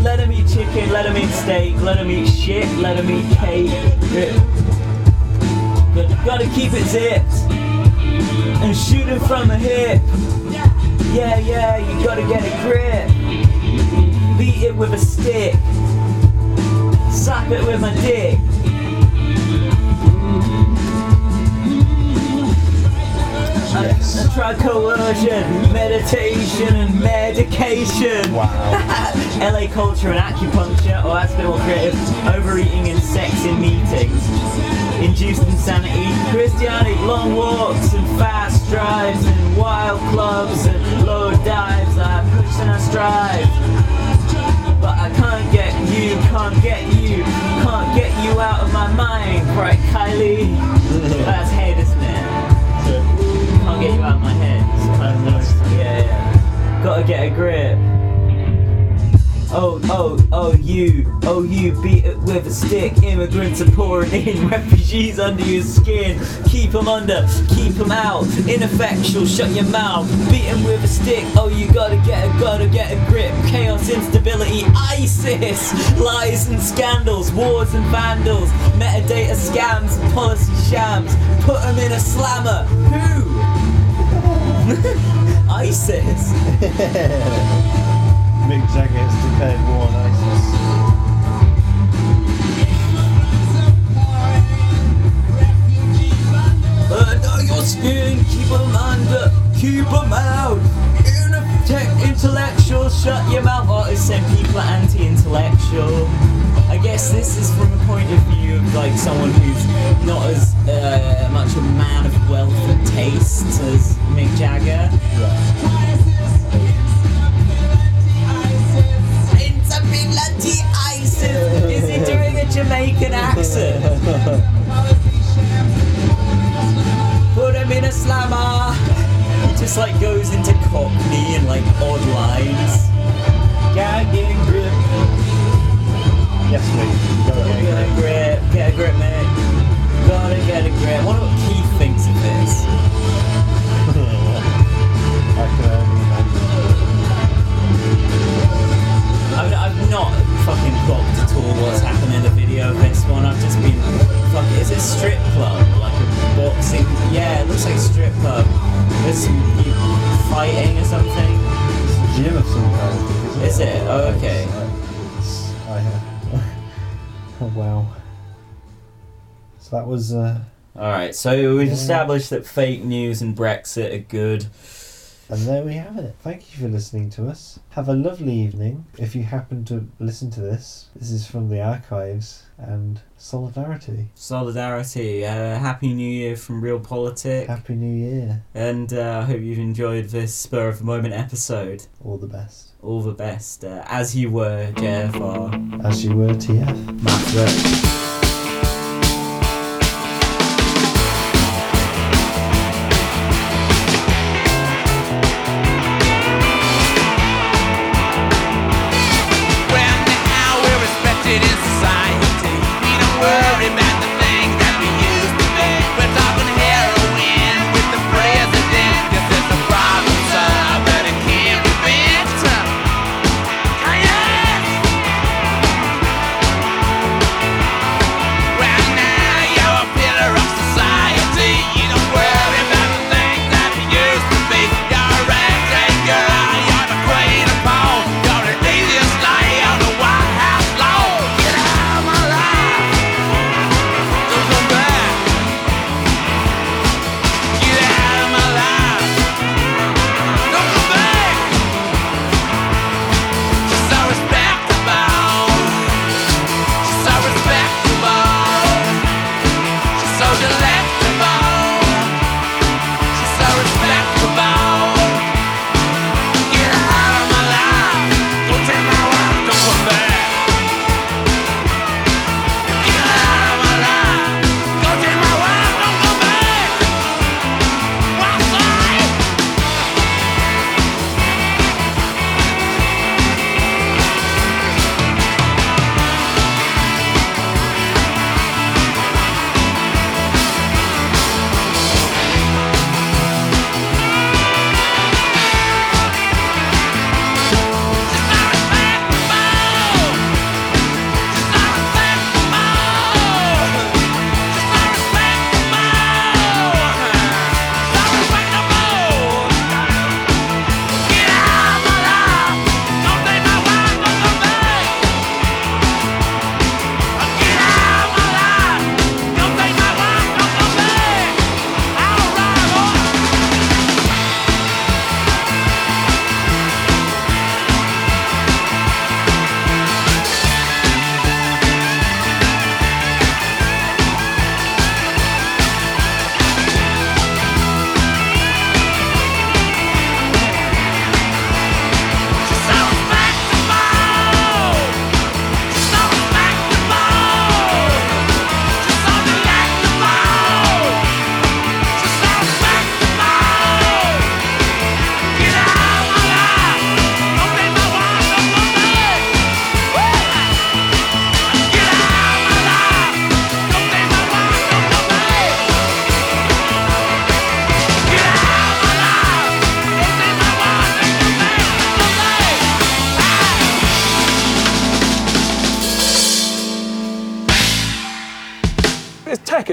Let him eat chicken, let him eat steak, let him eat shit, let him eat cake. But gotta keep it zipped and shoot him from the hip. Yeah, yeah, you gotta get a grip. Beat it with a stick. Slap it with my dick. I, I try coercion, meditation, and medication. Wow. *laughs* LA culture and acupuncture, or that's a bit more creative. Overeating and sex in meetings. Induced insanity. Christianity, long walks and fast drives and wild clubs and low dives. I push and I strive. But I can't get you, can't get you, can't get you out of my mind, right, Kylie? *laughs* That's head, isn't it? Can't get you out of my head. Yeah, yeah. Gotta get a grip. Oh, oh, oh, you, oh, you beat it with a stick. Immigrants are pouring in, refugees under your skin. Keep them under, keep them out. Ineffectual, shut your mouth. Beat 'em with a stick. Oh, you gotta get a, oh, gotta get a grip. Chaos, instability, ISIS. Lies and scandals, wars and vandals. Metadata scams, policy shams. Put 'em in a slammer. Who? ISIS. *laughs* Mick Jagger's declared war on ISIS. Your skin, keep 'em under, keep 'em out. Ineffect- Intellectual, shut your mouth. Oh, it's saying people are anti-intellectual. I guess this is from a point of view of like someone who's not as uh, much a man of wealth and tastes as Mick Jagger. Instability ISIS. Is he doing a Jamaican accent? Put him in a slammer. He just like goes into Cockney and like odd lines. Gagging grip. Yes, mate. Gotta get a Get a grip. Get a grip, mate. Gotta get a grip. I wonder what Keith thinks of this. *laughs* I can only imagine. I mean, I've not fucking clocked at all what's happened in the video of this one. I've just been fucking. Is it strip club? Like a boxing? Yeah, it looks like a strip club. There's some people fighting or something. It's a gym of some kind, isn't it? Oh, okay. Have. *laughs* oh, wow. So that was. Uh, Alright, so we've established that fake news and Brexit are good. And there we have it. Thank you for listening to us. Have a lovely evening. If you happen to listen to this, this is from the archives and solidarity. Solidarity. Uh, Happy New Year from Real Politic. Happy New Year. And uh, I hope you've enjoyed this spur of the moment episode. All the best. All the best. Uh, as you were, JFR. As you were, TF. Matt